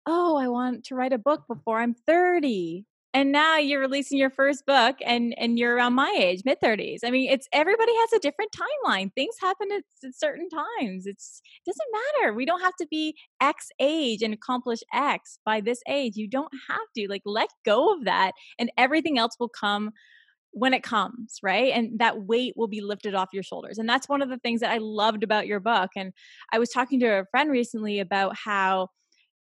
oh i want to write a book before i'm 30 and now you're releasing your first book and and you're around my age mid 30s i mean it's everybody has a different timeline. Things happen at, at, certain times. It's it doesn't matter. We don't have to be x age and accomplish x by this age. You don't have to like let go of that and everything else will come when it comes, right? And that weight will be lifted off your shoulders. And that's one of the things that I loved about your book. And I was talking to a friend recently about how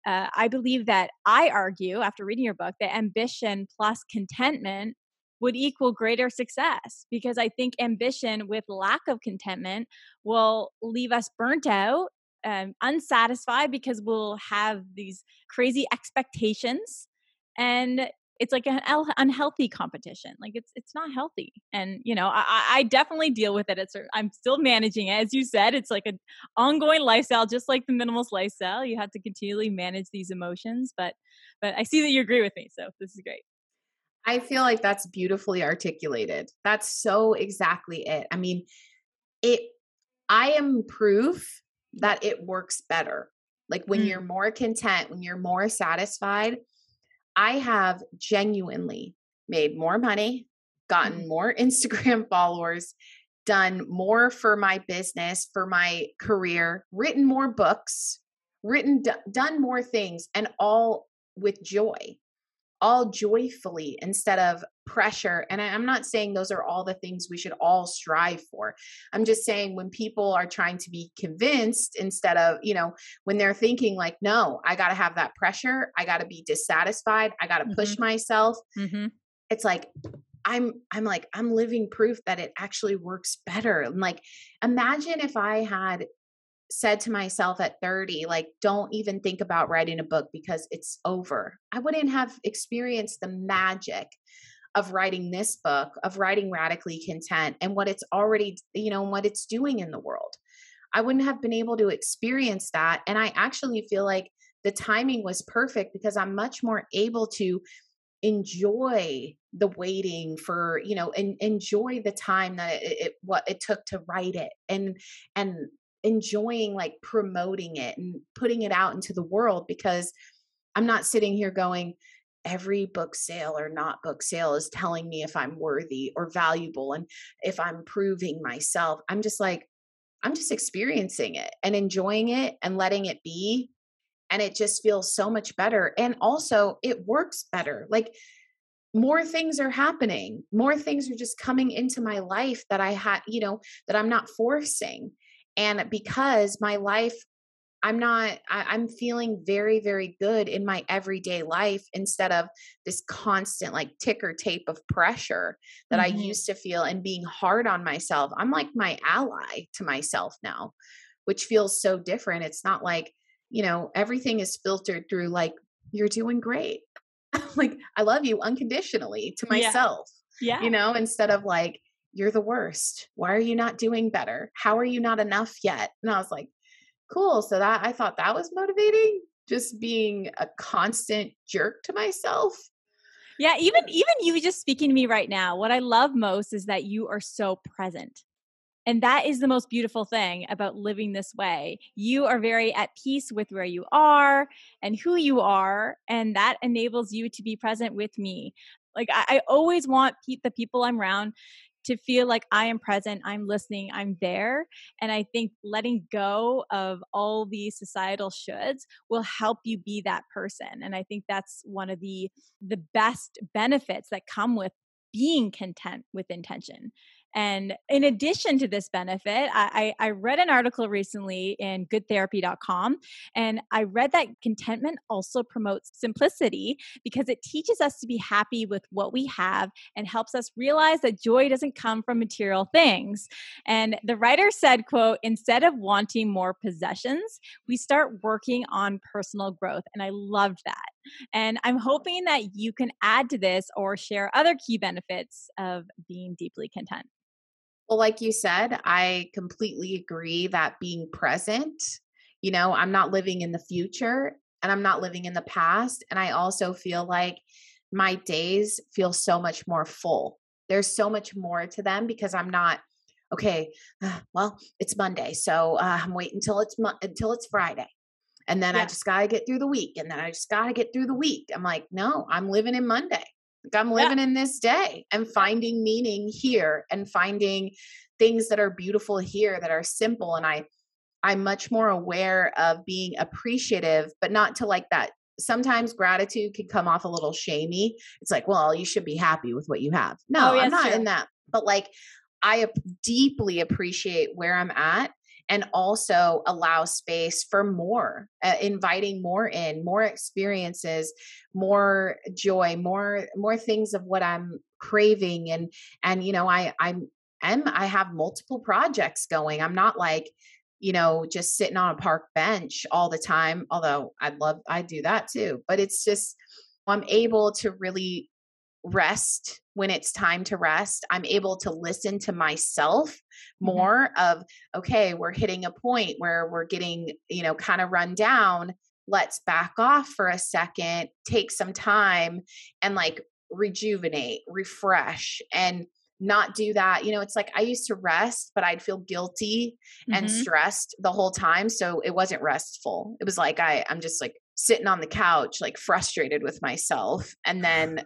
uh, I believe that I argue after reading your book that ambition plus contentment would equal greater success because I think ambition with lack of contentment will leave us burnt out, um, unsatisfied because we'll have these crazy expectations and it's like an unhealthy competition like it's it's not healthy and you know i i definitely deal with it it's i'm still managing it as you said it's like an ongoing lifestyle just like the minimalist lifestyle you have to continually manage these emotions but but i see that you agree with me so this is great I feel like that's beautifully articulated. That's so exactly it. I mean, it I am proof that it works better. Like when mm. you're more content, when you're more satisfied, I have genuinely made more money, gotten mm. more [LAUGHS] Instagram followers, done more for my business, for my career, written more books, written done more things and all with joy all joyfully instead of pressure. And I'm not saying those are all the things we should all strive for. I'm just saying when people are trying to be convinced instead of, you know, when they're thinking like, no, I got to have that pressure, I got to be dissatisfied, I got to mm-hmm. push myself. Mm-hmm. It's like, I'm I'm like I'm living proof that it actually works better. And like imagine if I had said to myself at 30 like don't even think about writing a book because it's over. I wouldn't have experienced the magic of writing this book of writing radically content and what it's already you know what it's doing in the world. I wouldn't have been able to experience that and i actually feel like the timing was perfect because i'm much more able to enjoy the waiting for you know and enjoy the time that it, it, what it took to write it and and enjoying like promoting it and putting it out into the world because I'm not sitting here going, every book sale or not book sale is telling me if I'm worthy or valuable and if I'm proving myself. I'm just like, I'm just experiencing it and enjoying it and letting it be. And it just feels so much better. And also, it works better. Like, more things are happening more things are just coming into my life that i had you know that i'm not forcing and because my life i'm not I, am feeling very very good in my everyday life instead of this constant like ticker tape of pressure that mm-hmm. i used to feel and being hard on myself i'm like my ally to myself now which feels so different it's not like you know everything is filtered through like you're doing great [LAUGHS] like i love you unconditionally to myself yeah. yeah. you know instead of like you're the worst. Why are you not doing better? How are you not enough yet? And I was like, cool. So that I thought that was motivating, just being a constant jerk to myself. Yeah, even even you just speaking to me right now, what I love most is that you are so present. And that is the most beautiful thing about living this way. You are very at peace with where you are and who you are, and that enables you to be present with me. Like I, I always want pe- the people I'm around to feel like I am present, I'm listening, I'm there. And I think letting go of all these societal shoulds will help you be that person. And I think that's one of the the best benefits that come with being content with intention and in addition to this benefit, I, I, read an article recently in goodtherapy.com, and I read that contentment also promotes simplicity because it teaches us to be happy with what we have and helps us realize that joy doesn't come from material things. And the writer said, quote, instead of wanting more possessions, we start working on personal growth. And I loved that. And I'm hoping that you can add to this or share other key benefits of being deeply content. Well, like you said, I completely agree that being present, you know, I'm not living in the future and I'm not living in the past. And I also feel like my days feel so much more full. There's so much more to them because I'm not okay. [SIGHS] Well, it's Monday, so uh, I'm waiting until it's mo- until it's Friday, and then yeah. I just gotta get through the week, and then I just gotta get through the week. I'm like, no, I'm living in Monday. Like I'm living yeah. in this day and finding meaning here and finding things that are beautiful here that are simple. And I, I'm much more aware of being appreciative, but not to like that. Sometimes gratitude can come off a little shamey. It's like, well, you should be happy with what you have. Oh, no, oh, yes, I'm not in that. But like, I deeply appreciate where I'm at and also allow space for more uh, inviting more in more experiences more joy more more things of what i'm craving and and you know i i'm am i have multiple projects going. I'm not like you know just sitting on a park bench all the time although i'd love i do that too but it's just I'm able to really rest when it's time to rest. I'm able to listen to myself mm-hmm. more mm-hmm. of, okay, we're hitting a point where we're getting, you know, kind of run down. Let's back off for a second, take some time and like rejuvenate, refresh, and not do that. You know, it's like I used to rest, but I'd feel guilty mm-hmm. and stressed the whole time. So it wasn't restful. It was like I, I'm just like sitting on the couch, like frustrated with myself. And [SIGHS] then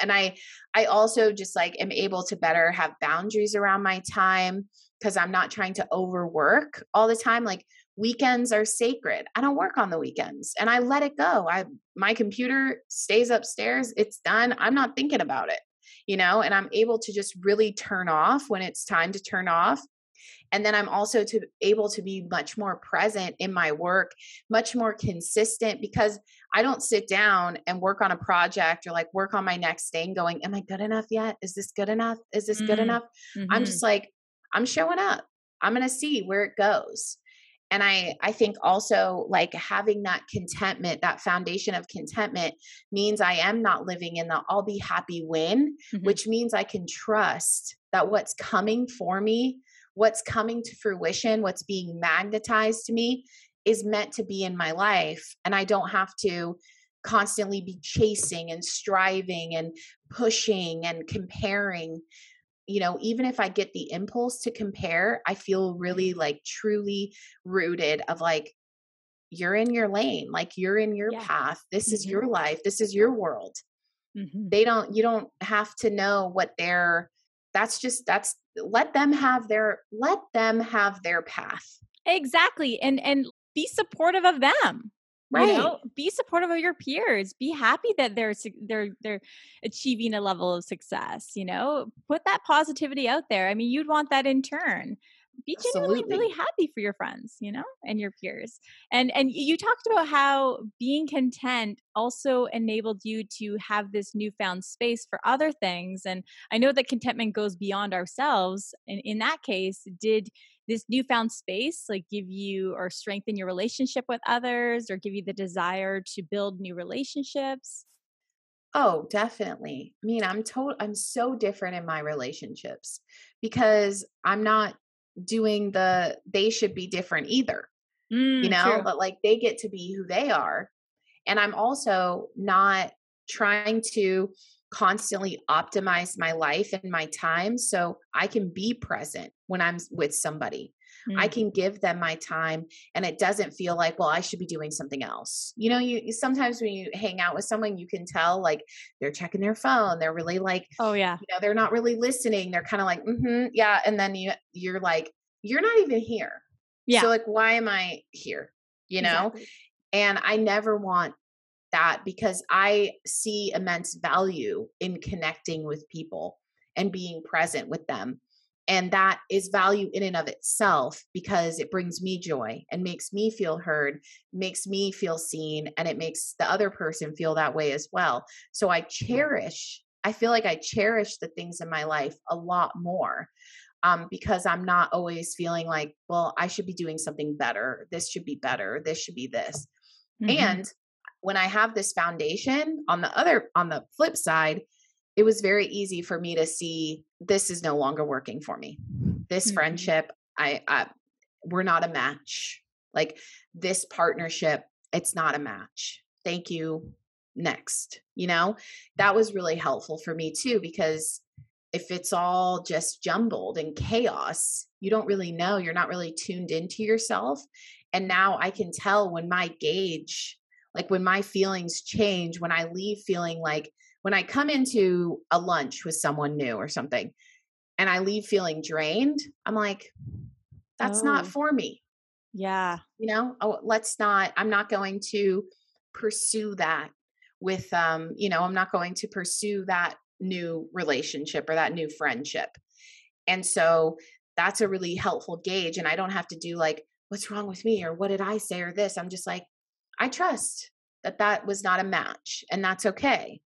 and i i also just like am able to better have boundaries around my time because i'm not trying to overwork all the time like weekends are sacred. I don't work on the weekends and i let it go. I my computer stays upstairs it's done i'm not thinking about it you know and i'm able to just really turn off when it's time to turn off and then i'm also to able to be much more present in my work much more consistent because i don't sit down and work on a project or like work on my next thing going am i good enough yet is this good enough is this mm-hmm. good enough mm-hmm. i'm just like i'm showing up i'm going to see where it goes and i i think also like having that contentment that foundation of contentment means i am not living in the i'll be happy win mm-hmm. which means i can trust that what's coming for me what's coming to fruition, what's being magnetized to me is meant to be in my life. And I don't have to constantly be chasing and striving and pushing and comparing. You know, even if I get the impulse to compare, I feel really like truly rooted of like, you're in your lane, like you're in your yeah. path. This mm-hmm. is your life. This is your world. Mm-hmm. They don't, you don't have to know what they're that's just that's let them have their let them have their path. Exactly and and be supportive of them right. you know? be supportive of your peers. Be happy that they're they're they're achieving a level of success you know? Put that positivity out there. I mean you'd want that in turn be genuinely Absolutely. really happy for your friends you know and your peers and and you talked about how being content also enabled you to have this newfound space for other things and i know that contentment goes beyond ourselves and in that case did this newfound space like give you or strengthen your relationship with others or give you the desire to build new relationships Oh, definitely. I mean, I'm told I'm so different in my relationships because I'm not doing the they should be different either. Mm, you know, true. but like they get to be who they are. And I'm also not trying to constantly optimize my life and my time so I can be present when I'm with somebody. Mm. I can give them my time and it doesn't feel like, well, I should be doing something else. You know, you sometimes when you hang out with someone, you can tell like they're checking their phone. They're really like, oh yeah, you know, they're not really listening. They're kind of like, mm-hmm, yeah. And then you you're like, you're not even here. Yeah. So like, why am I here? You know? Exactly. And I never want that because I see immense value in connecting with people and being present with them and that is value in and of itself because it brings me joy and makes me feel heard makes me feel seen and it makes the other person feel that way as well. So i cherish i feel like i cherish the things in my life a lot more um, because i'm not always feeling like well i should be doing something better. This should be better. This should be this. Mm-hmm. and when i have this foundation on the other on the flip side it was very easy for me to see this is no longer working for me. This mm-hmm. friendship, I, I, we're not a match. Like this partnership, it's not a match. Thank you. Next, you know, that was really helpful for me too, because if it's all just jumbled and chaos, you don't really know. You're not really tuned into yourself. And now I can tell when my gauge, like when my feelings change, when I leave feeling like when I come into a lunch with someone new or something and I leave feeling drained, I'm like, that's oh. not for me. Yeah. You know, oh, let's not, I'm not going to pursue that with, um, you know, I'm not going to pursue that new relationship or that new friendship. And so that's a really helpful gauge. And I don't have to do like, what's wrong with me or what did I say or this. I'm just like, I trust that that was not a match and that's okay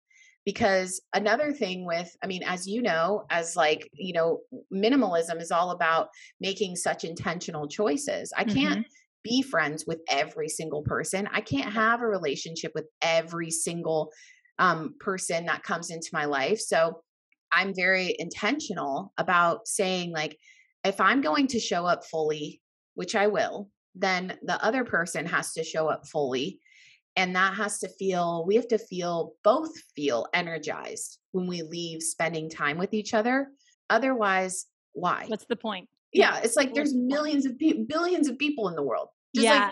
because another thing with i mean as you know as like you know minimalism is all about making such intentional choices i can't mm-hmm. be friends with every single person i can't have a relationship with every single um, person that comes into my life. So I'm very intentional about saying, like, if I'm going to show up fully, which I will, then the other person has to show up fully. And that has to feel, we have to feel, both feel energized when we leave spending time with each other. Otherwise, why? What's the point? Yeah, it's like there's millions of people, billions of people in the world. Just yeah.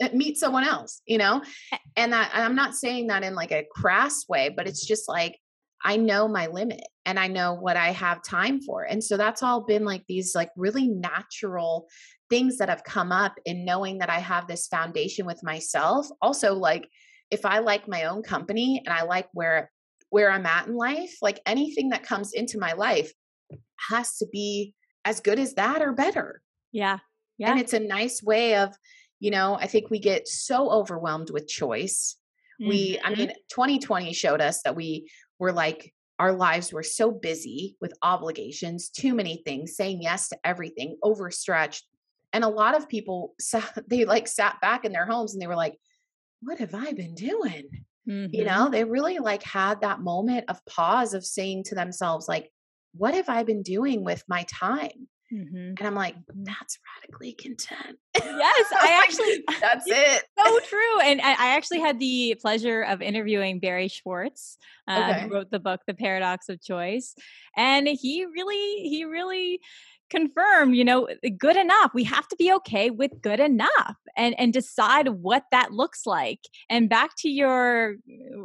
like uh, meet someone else, you know? Eh and that I'm not saying that in like a crass way, but it's just like I know my limit and I know what I have time for. And so that's all been like these like really natural things that have come up in knowing that I have this foundation with myself. Also like if I like my own company and I like where where I'm at in life, like anything that comes into my life has to be as good as that or better. Yeah. Yeah. And it's a nice way of, you know, I think we get so overwhelmed with choice. Mm-hmm. We, I mm-hmm. mean, 2020 showed us that we were like, our lives were so busy with obligations, too many things, saying yes to everything, overstretched. And a lot of people, sat, [LAUGHS] they like sat back in their homes and they were like, what have I been doing? Mm-hmm. You know, they really like had that moment of pause of saying to themselves, like, what have I been doing with my time? Mm-hmm. And I'm like, that's radically content. Yes, [LAUGHS] I actually, [LAUGHS] that's it. So [LAUGHS] true. And I, I, actually had the pleasure of interviewing Barry Schwartz, uh, okay. who wrote the book, The Paradox of Choice. And he really, he really confirmed you know eh, good enough. We have to be okay with good enough and and decide what that looks like. And back to your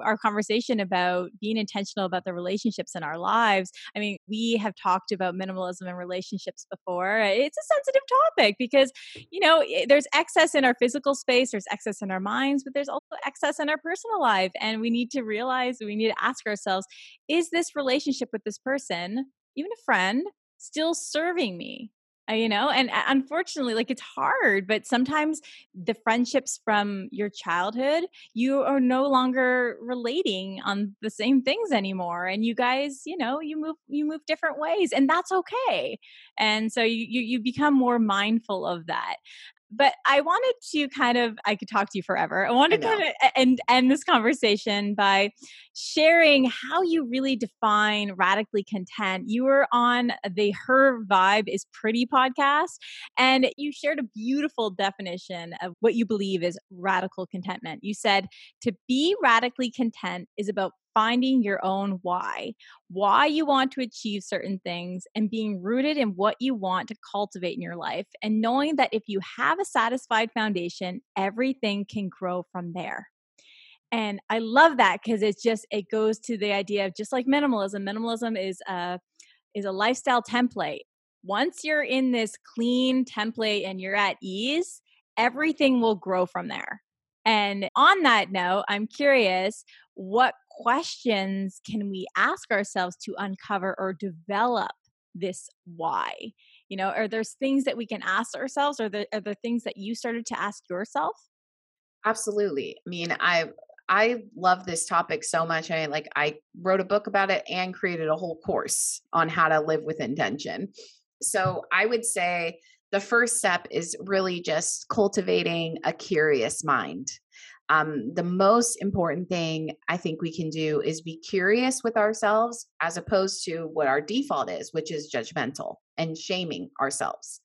our conversation about being intentional about the relationships in our lives i mean we have talked about minimalism and relationships before. It's a sensitive topic because you know eh, there's excess in our physical space there's excess in our minds but there's also excess in our personal life. And we need to realize we need to ask ourselves is this relationship with this person even a friend still serving me uh, you know and uh, unfortunately like it's hard but sometimes the friendships from your childhood you are no longer relating on the same things anymore and you guys you know you move you move different ways and that's okay and so you you, you become more mindful of that but I wanted to kind of I could talk to you forever. I wanted to kind of end end this conversation by sharing how you really define radically content. You were on the Her Vibe is Pretty podcast and you shared a beautiful definition of what you believe is radical contentment. You said to be radically content is about finding your own why, why you want to achieve certain things, and being rooted in what you want to cultivate in your life, and knowing that if you have a satisfied foundation, everything can grow from there. And I love that because it's just it goes to the idea of just like minimalism. Minimalism is a is a lifestyle template. Once you're in this clean template and you're at ease, everything will grow from there. And on that note, I'm curious what questions can we ask ourselves to uncover or develop this why? You know, are there things that we can ask ourselves? Or are there, are there things that you started to ask yourself? Absolutely. I mean, I I love this topic so much. I like I wrote a book about it and created a whole course on how to live with intention. So I would say the first step is really just cultivating a curious mind um, the most important thing I think we can do is be curious with ourselves as opposed to what our default is, which is judgmental and shaming ourselves.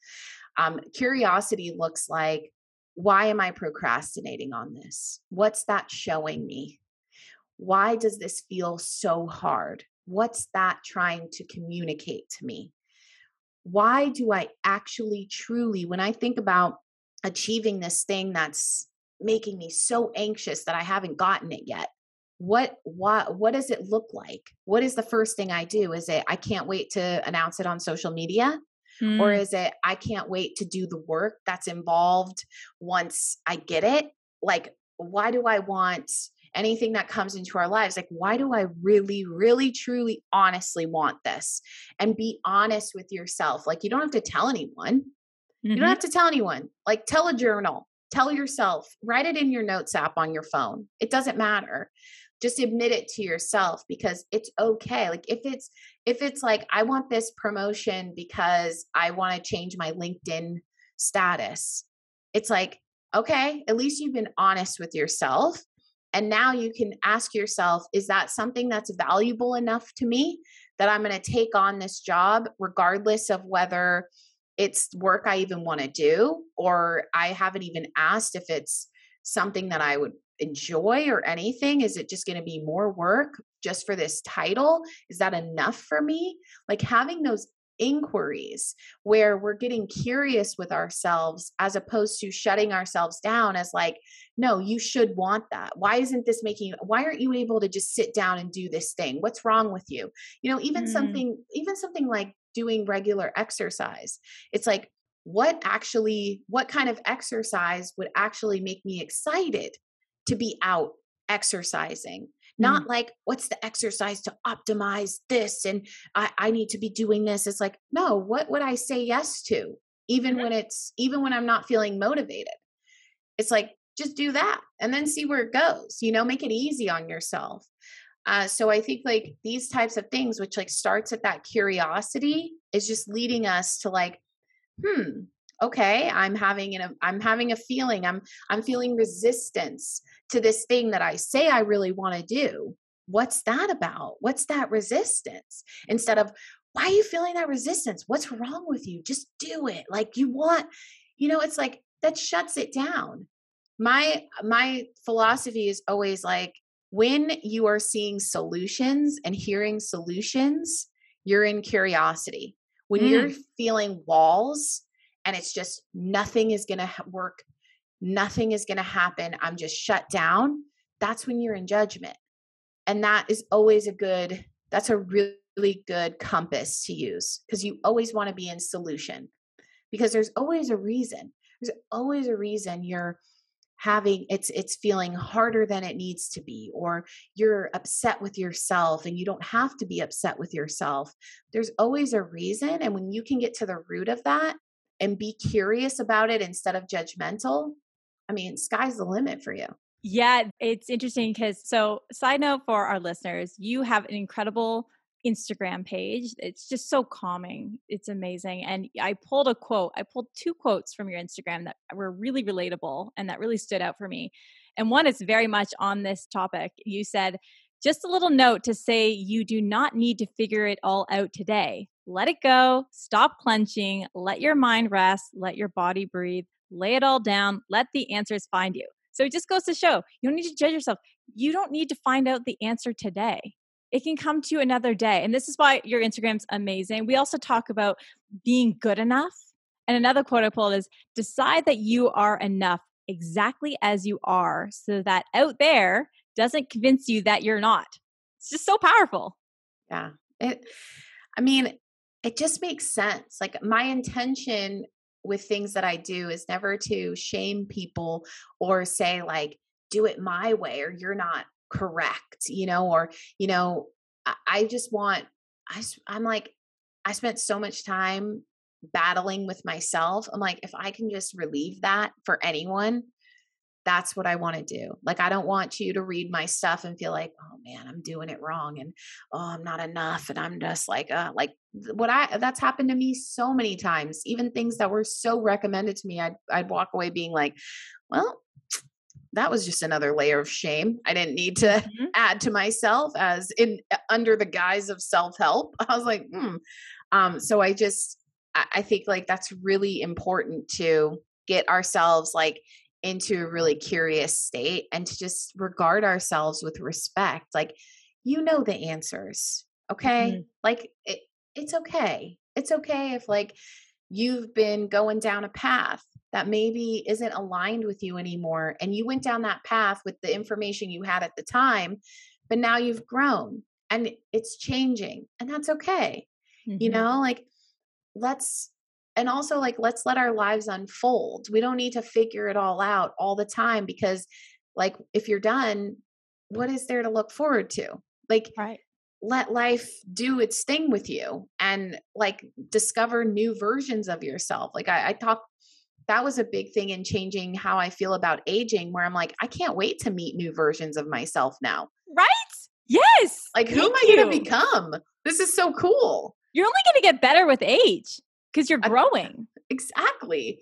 Um, curiosity looks like, why am I procrastinating on this? What's that showing me? Why does this feel so hard? What's that trying to communicate to me? Why do I actually truly, when I think about achieving this thing that's making me so anxious that I haven't gotten it yet? What what what does it look like? What is the first thing I do? Is it I can't wait to announce it on social media? Mm. Or is it I can't wait to do the work that's involved once I get it? Like why do I want anything that comes into our lives like why do i really really truly honestly want this and be honest with yourself like you don't have to tell anyone mm-hmm. you don't mm-hmm. have to tell anyone like tell a journal Tell yourself, write it in your notes app on your phone. It doesn't matter. Just admit it to yourself because it's okay. Like if it's if it's like I want this promotion because I want to change my LinkedIn status. It's like, okay, at least you've been honest with yourself And now you can ask yourself, is that something that's valuable enough to me that I'm going to take on this job, regardless of whether it's work I even want to do, or I haven't even asked if it's something that I would enjoy or anything? Is it just going to be more work just for this title? Is that enough for me? Like having those inquiries where we're getting curious with ourselves as opposed to shutting ourselves down as like no you should want that why isn't this making why aren't you able to just sit down and do this thing what's wrong with you you know even mm. something even something like doing regular exercise. It's like what actually what kind of exercise would actually make me excited to be out exercising? Not mm. like what's the exercise to optimize this and I, I need to be doing this? It's like no what would i say yes to even mm-hmm. when it's even when i'm not feeling motivated? It's like just do that and then see where it goes you know make it easy on yourself uh, so i think like these types of things which like starts at that curiosity is just leading us to like hmm okay i'm having an i'm having a feeling i'm i'm feeling resistance to this thing that i say i really want to do. What's that about? What's that resistance? Instead of why are you feeling that resistance? What's wrong with you? Just do it. Like you want you know it's like that shuts it down. My my philosophy is always like when you are seeing solutions and hearing solutions you're in curiosity. When mm. you're feeling walls and it's just nothing is going to work. Nothing is going to happen. I'm just shut down that's when you're in judgment. And that is always a good that's a really good compass to use because you always want to be in solution. Because there's always a reason. There's always a reason you're having it's it's feeling harder than it needs to be or you're upset with yourself and you don't have to be upset with yourself there's always a reason and when you can get to the root of that and be curious about it instead of judgmental, I mean, sky's the limit for you. Yeah, it's interesting because, so, side note for our listeners, you have an incredible Instagram page. It's just so calming. It's amazing. And I pulled a quote, I pulled two quotes from your Instagram that were really relatable and that really stood out for me. And one is very much on this topic. You said, just a little note to say you do not need to figure it all out today. Let it go, stop clenching, let your mind rest, let your body breathe, lay it all down, let the answers find you. So it just goes to show you don't need to judge yourself. You don't need to find out the answer today. It can come to you another day. And this is why your Instagram's amazing. We also talk about being good enough. And another quote I pulled is decide that you are enough exactly as you are so that out there doesn't convince you that you're not. It's just so powerful. Yeah. It I mean, it just makes sense. Like my intention with things that I do is never to shame people or say like do it my way or you're not correct, you know, or you know, I, I just want I I'm like I spent so much time battling with myself. I'm like if I can just relieve that for anyone, that's what I want to do. Like, I don't want you to read my stuff and feel like, oh man, I'm doing it wrong and oh, I'm not enough. And I'm just like, uh, like what I, that's happened to me so many times, even things that were so recommended to me. I'd, I'd walk away being like, well, that was just another layer of shame. I didn't need to mm-hmm. add to myself as in uh, under the guise of self help. [LAUGHS] I was like, hmm. Um, so I just, I, I think like that's really important to get ourselves like into a really curious state and to just regard ourselves with respect like you know the answers okay mm-hmm. like it, it's okay it's okay if like you've been going down a path that maybe isn't aligned with you anymore and you went down that path with the information you had at the time but now you've grown and it's changing and that's okay mm-hmm. you know like let's and also like let's let our lives unfold. We don't need to figure it all out all the time because like if you're done what is there to look forward to? Like right let life do its thing with you and like discover new versions of yourself. Like i, I talk that was a big thing in changing how i feel about aging where i'm like i can't wait to meet new versions of myself now. Right? Yes! Like who am i going to become? This is so cool. You're only going to get better with age because you're growing. Exactly.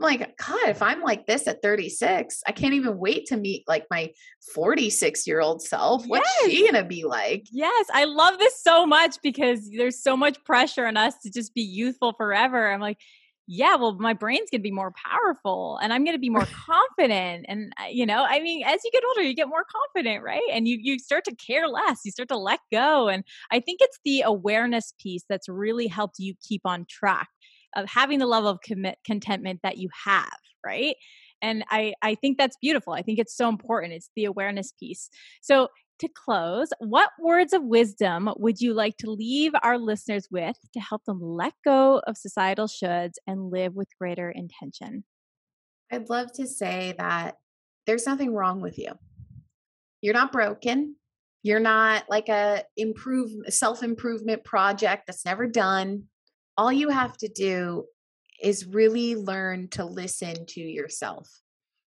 I'm like, God, if I'm like this at 36, I can't even wait to meet like my 46 year old self. What's yes. she gonna be like? Yes, I love this so much because there's so much pressure on us to just be youthful forever. I'm like, yeah, well, my brain's going to be more powerful and I'm going to be more [LAUGHS] confident. And, uh, you know, I mean, as you get older, you get more confident, right? And you, you start to care less, you start to let go. And I think it's the awareness piece that's really helped you keep on track of having the level of commit, contentment that you have, right? And I, I think that's beautiful. I think it's so important. It's the awareness piece. So to close, what words of wisdom would you like to leave our listeners with to help them let go of societal shoulds and live with greater intention? I'd love to say that there's nothing wrong with you. You're not broken. You're not like a improve self-improvement project that's never done. All you have to do is really learn to listen to yourself.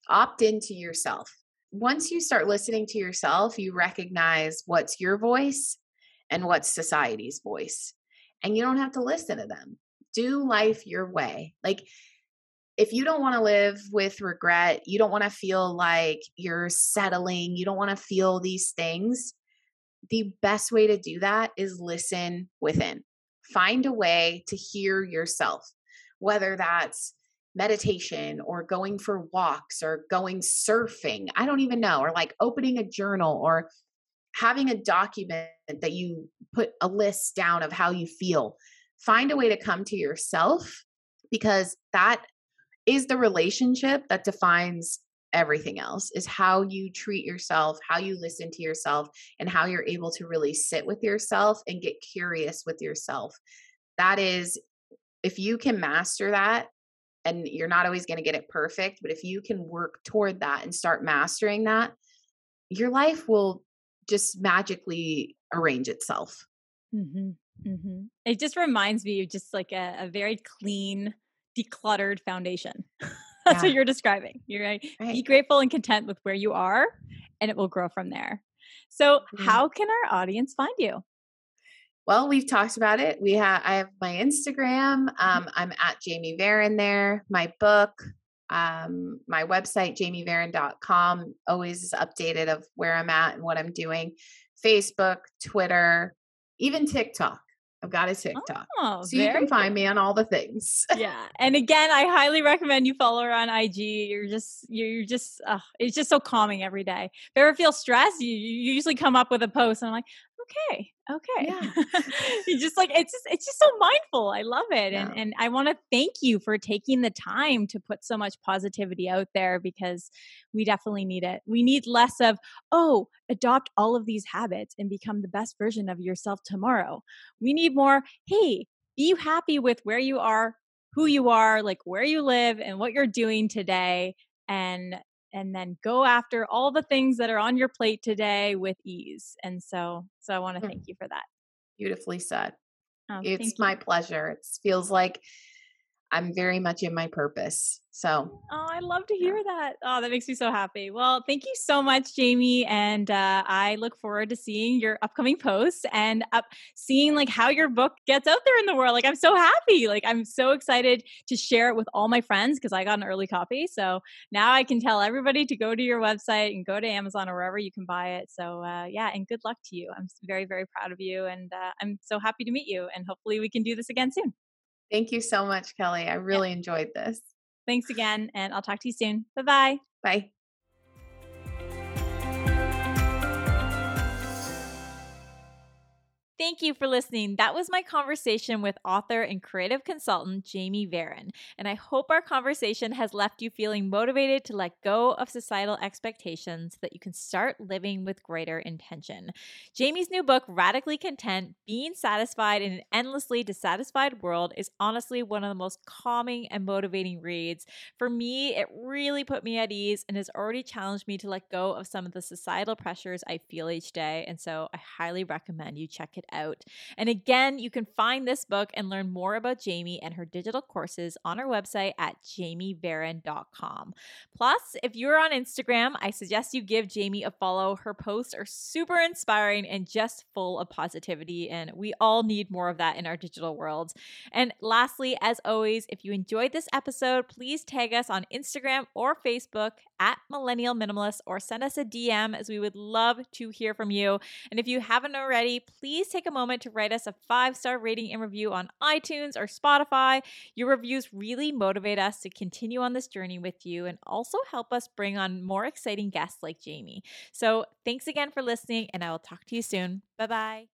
Opt into yourself once you start listening to yourself, you recognize what's your voice and what's society's voice. And you don't have to listen to them. Do life your way. Like, if you don't want to live with regret, you don't want to feel like you're settling, you don't want to feel these things, the best way to do that is listen within. Find a way to hear yourself, whether that's meditation or going for walks or going surfing. I don't even know, or like opening a journal or having a document that you put a list down of how you feel. Find a way to come to yourself because that is the relationship that defines everything else is how you treat yourself, how you listen to yourself, and how you're able to really sit with yourself and get curious with yourself. That is, if you can master that, and you're not always going to get it perfect but if you can work toward that and start mastering that your life will just magically arrange itself mm-hmm. Mm-hmm. it just reminds me of just like a, a very clean decluttered foundation [LAUGHS] [LAUGHS] that's yeah. what you're describing you're right. right be grateful and content with where you are and it will grow from there so mm-hmm. how can our audience find you well, we've talked about it. We have I have my Instagram. Mm-hmm. Um, I'm at Jamie Varon there. My book, um, my website, jamievaron.com, always is updated of where I'm at and what I'm doing. Facebook, Twitter, even TikTok. I've got a TikTok. Oh, so you can find me on all the things. [LAUGHS] yeah. And again, I highly recommend you follow her on IG. You're just, you're just, uh, it's just so calming every day. If you ever feel stressed, you, you usually come up with a post and I'm like, okay okay yeah. [LAUGHS] you just like it's just it's just so mindful i love it yeah. and and i want to thank you for taking the time to put so much positivity out there because we definitely need it we need less of oh adopt all of these habits and become the best version of yourself tomorrow we need more hey be happy with where you are who you are like where you live and what you're doing today and and then go after all the things that are on your plate today with ease. And so, so I want to mm. thank you for that. Beautifully said. Oh, it's my pleasure. It feels like I'm very much in my purpose. So, oh, I love to hear that. Oh, that makes me so happy. Well, thank you so much, Jamie, and uh, I look forward to seeing your upcoming posts and up seeing like how your book gets out there in the world. Like, I'm so happy. Like, I'm so excited to share it with all my friends because I got an early copy. So now I can tell everybody to go to your website and go to Amazon or wherever you can buy it. So uh, yeah, and good luck to you. I'm very, very proud of you, and uh, I'm so happy to meet you. And hopefully, we can do this again soon. Thank you so much, Kelly. I really yeah. enjoyed this. Thanks again, and I'll talk to you soon. Bye-bye. Bye. Thank you for listening. That was my conversation with author and creative consultant Jamie Varon. And I hope our conversation has left you feeling motivated to let go of societal expectations so that you can start living with greater intention. Jamie's new book, Radically Content Being Satisfied in an Endlessly Dissatisfied World, is honestly one of the most calming and motivating reads. For me, it really put me at ease and has already challenged me to let go of some of the societal pressures I feel each day. And so I highly recommend you check it it out. And again, you can find this book and learn more about Jamie and her digital courses on our website at jamievaron.com. Plus, if you're on Instagram, I suggest you give Jamie a follow. Her posts are super inspiring and just full of positivity, and we all need more of that in our digital world. And lastly, as always, if you enjoyed this episode, please tag us on Instagram or Facebook at Millennial Minimalist or send us a DM as we would love to hear from you. And if you haven't already, please take a moment to write us a five star rating and review on iTunes or Spotify. Your reviews really motivate us to continue on this journey with you and also help us bring on more exciting guests like Jamie. So thanks again for listening, and I will talk to you soon. Bye bye.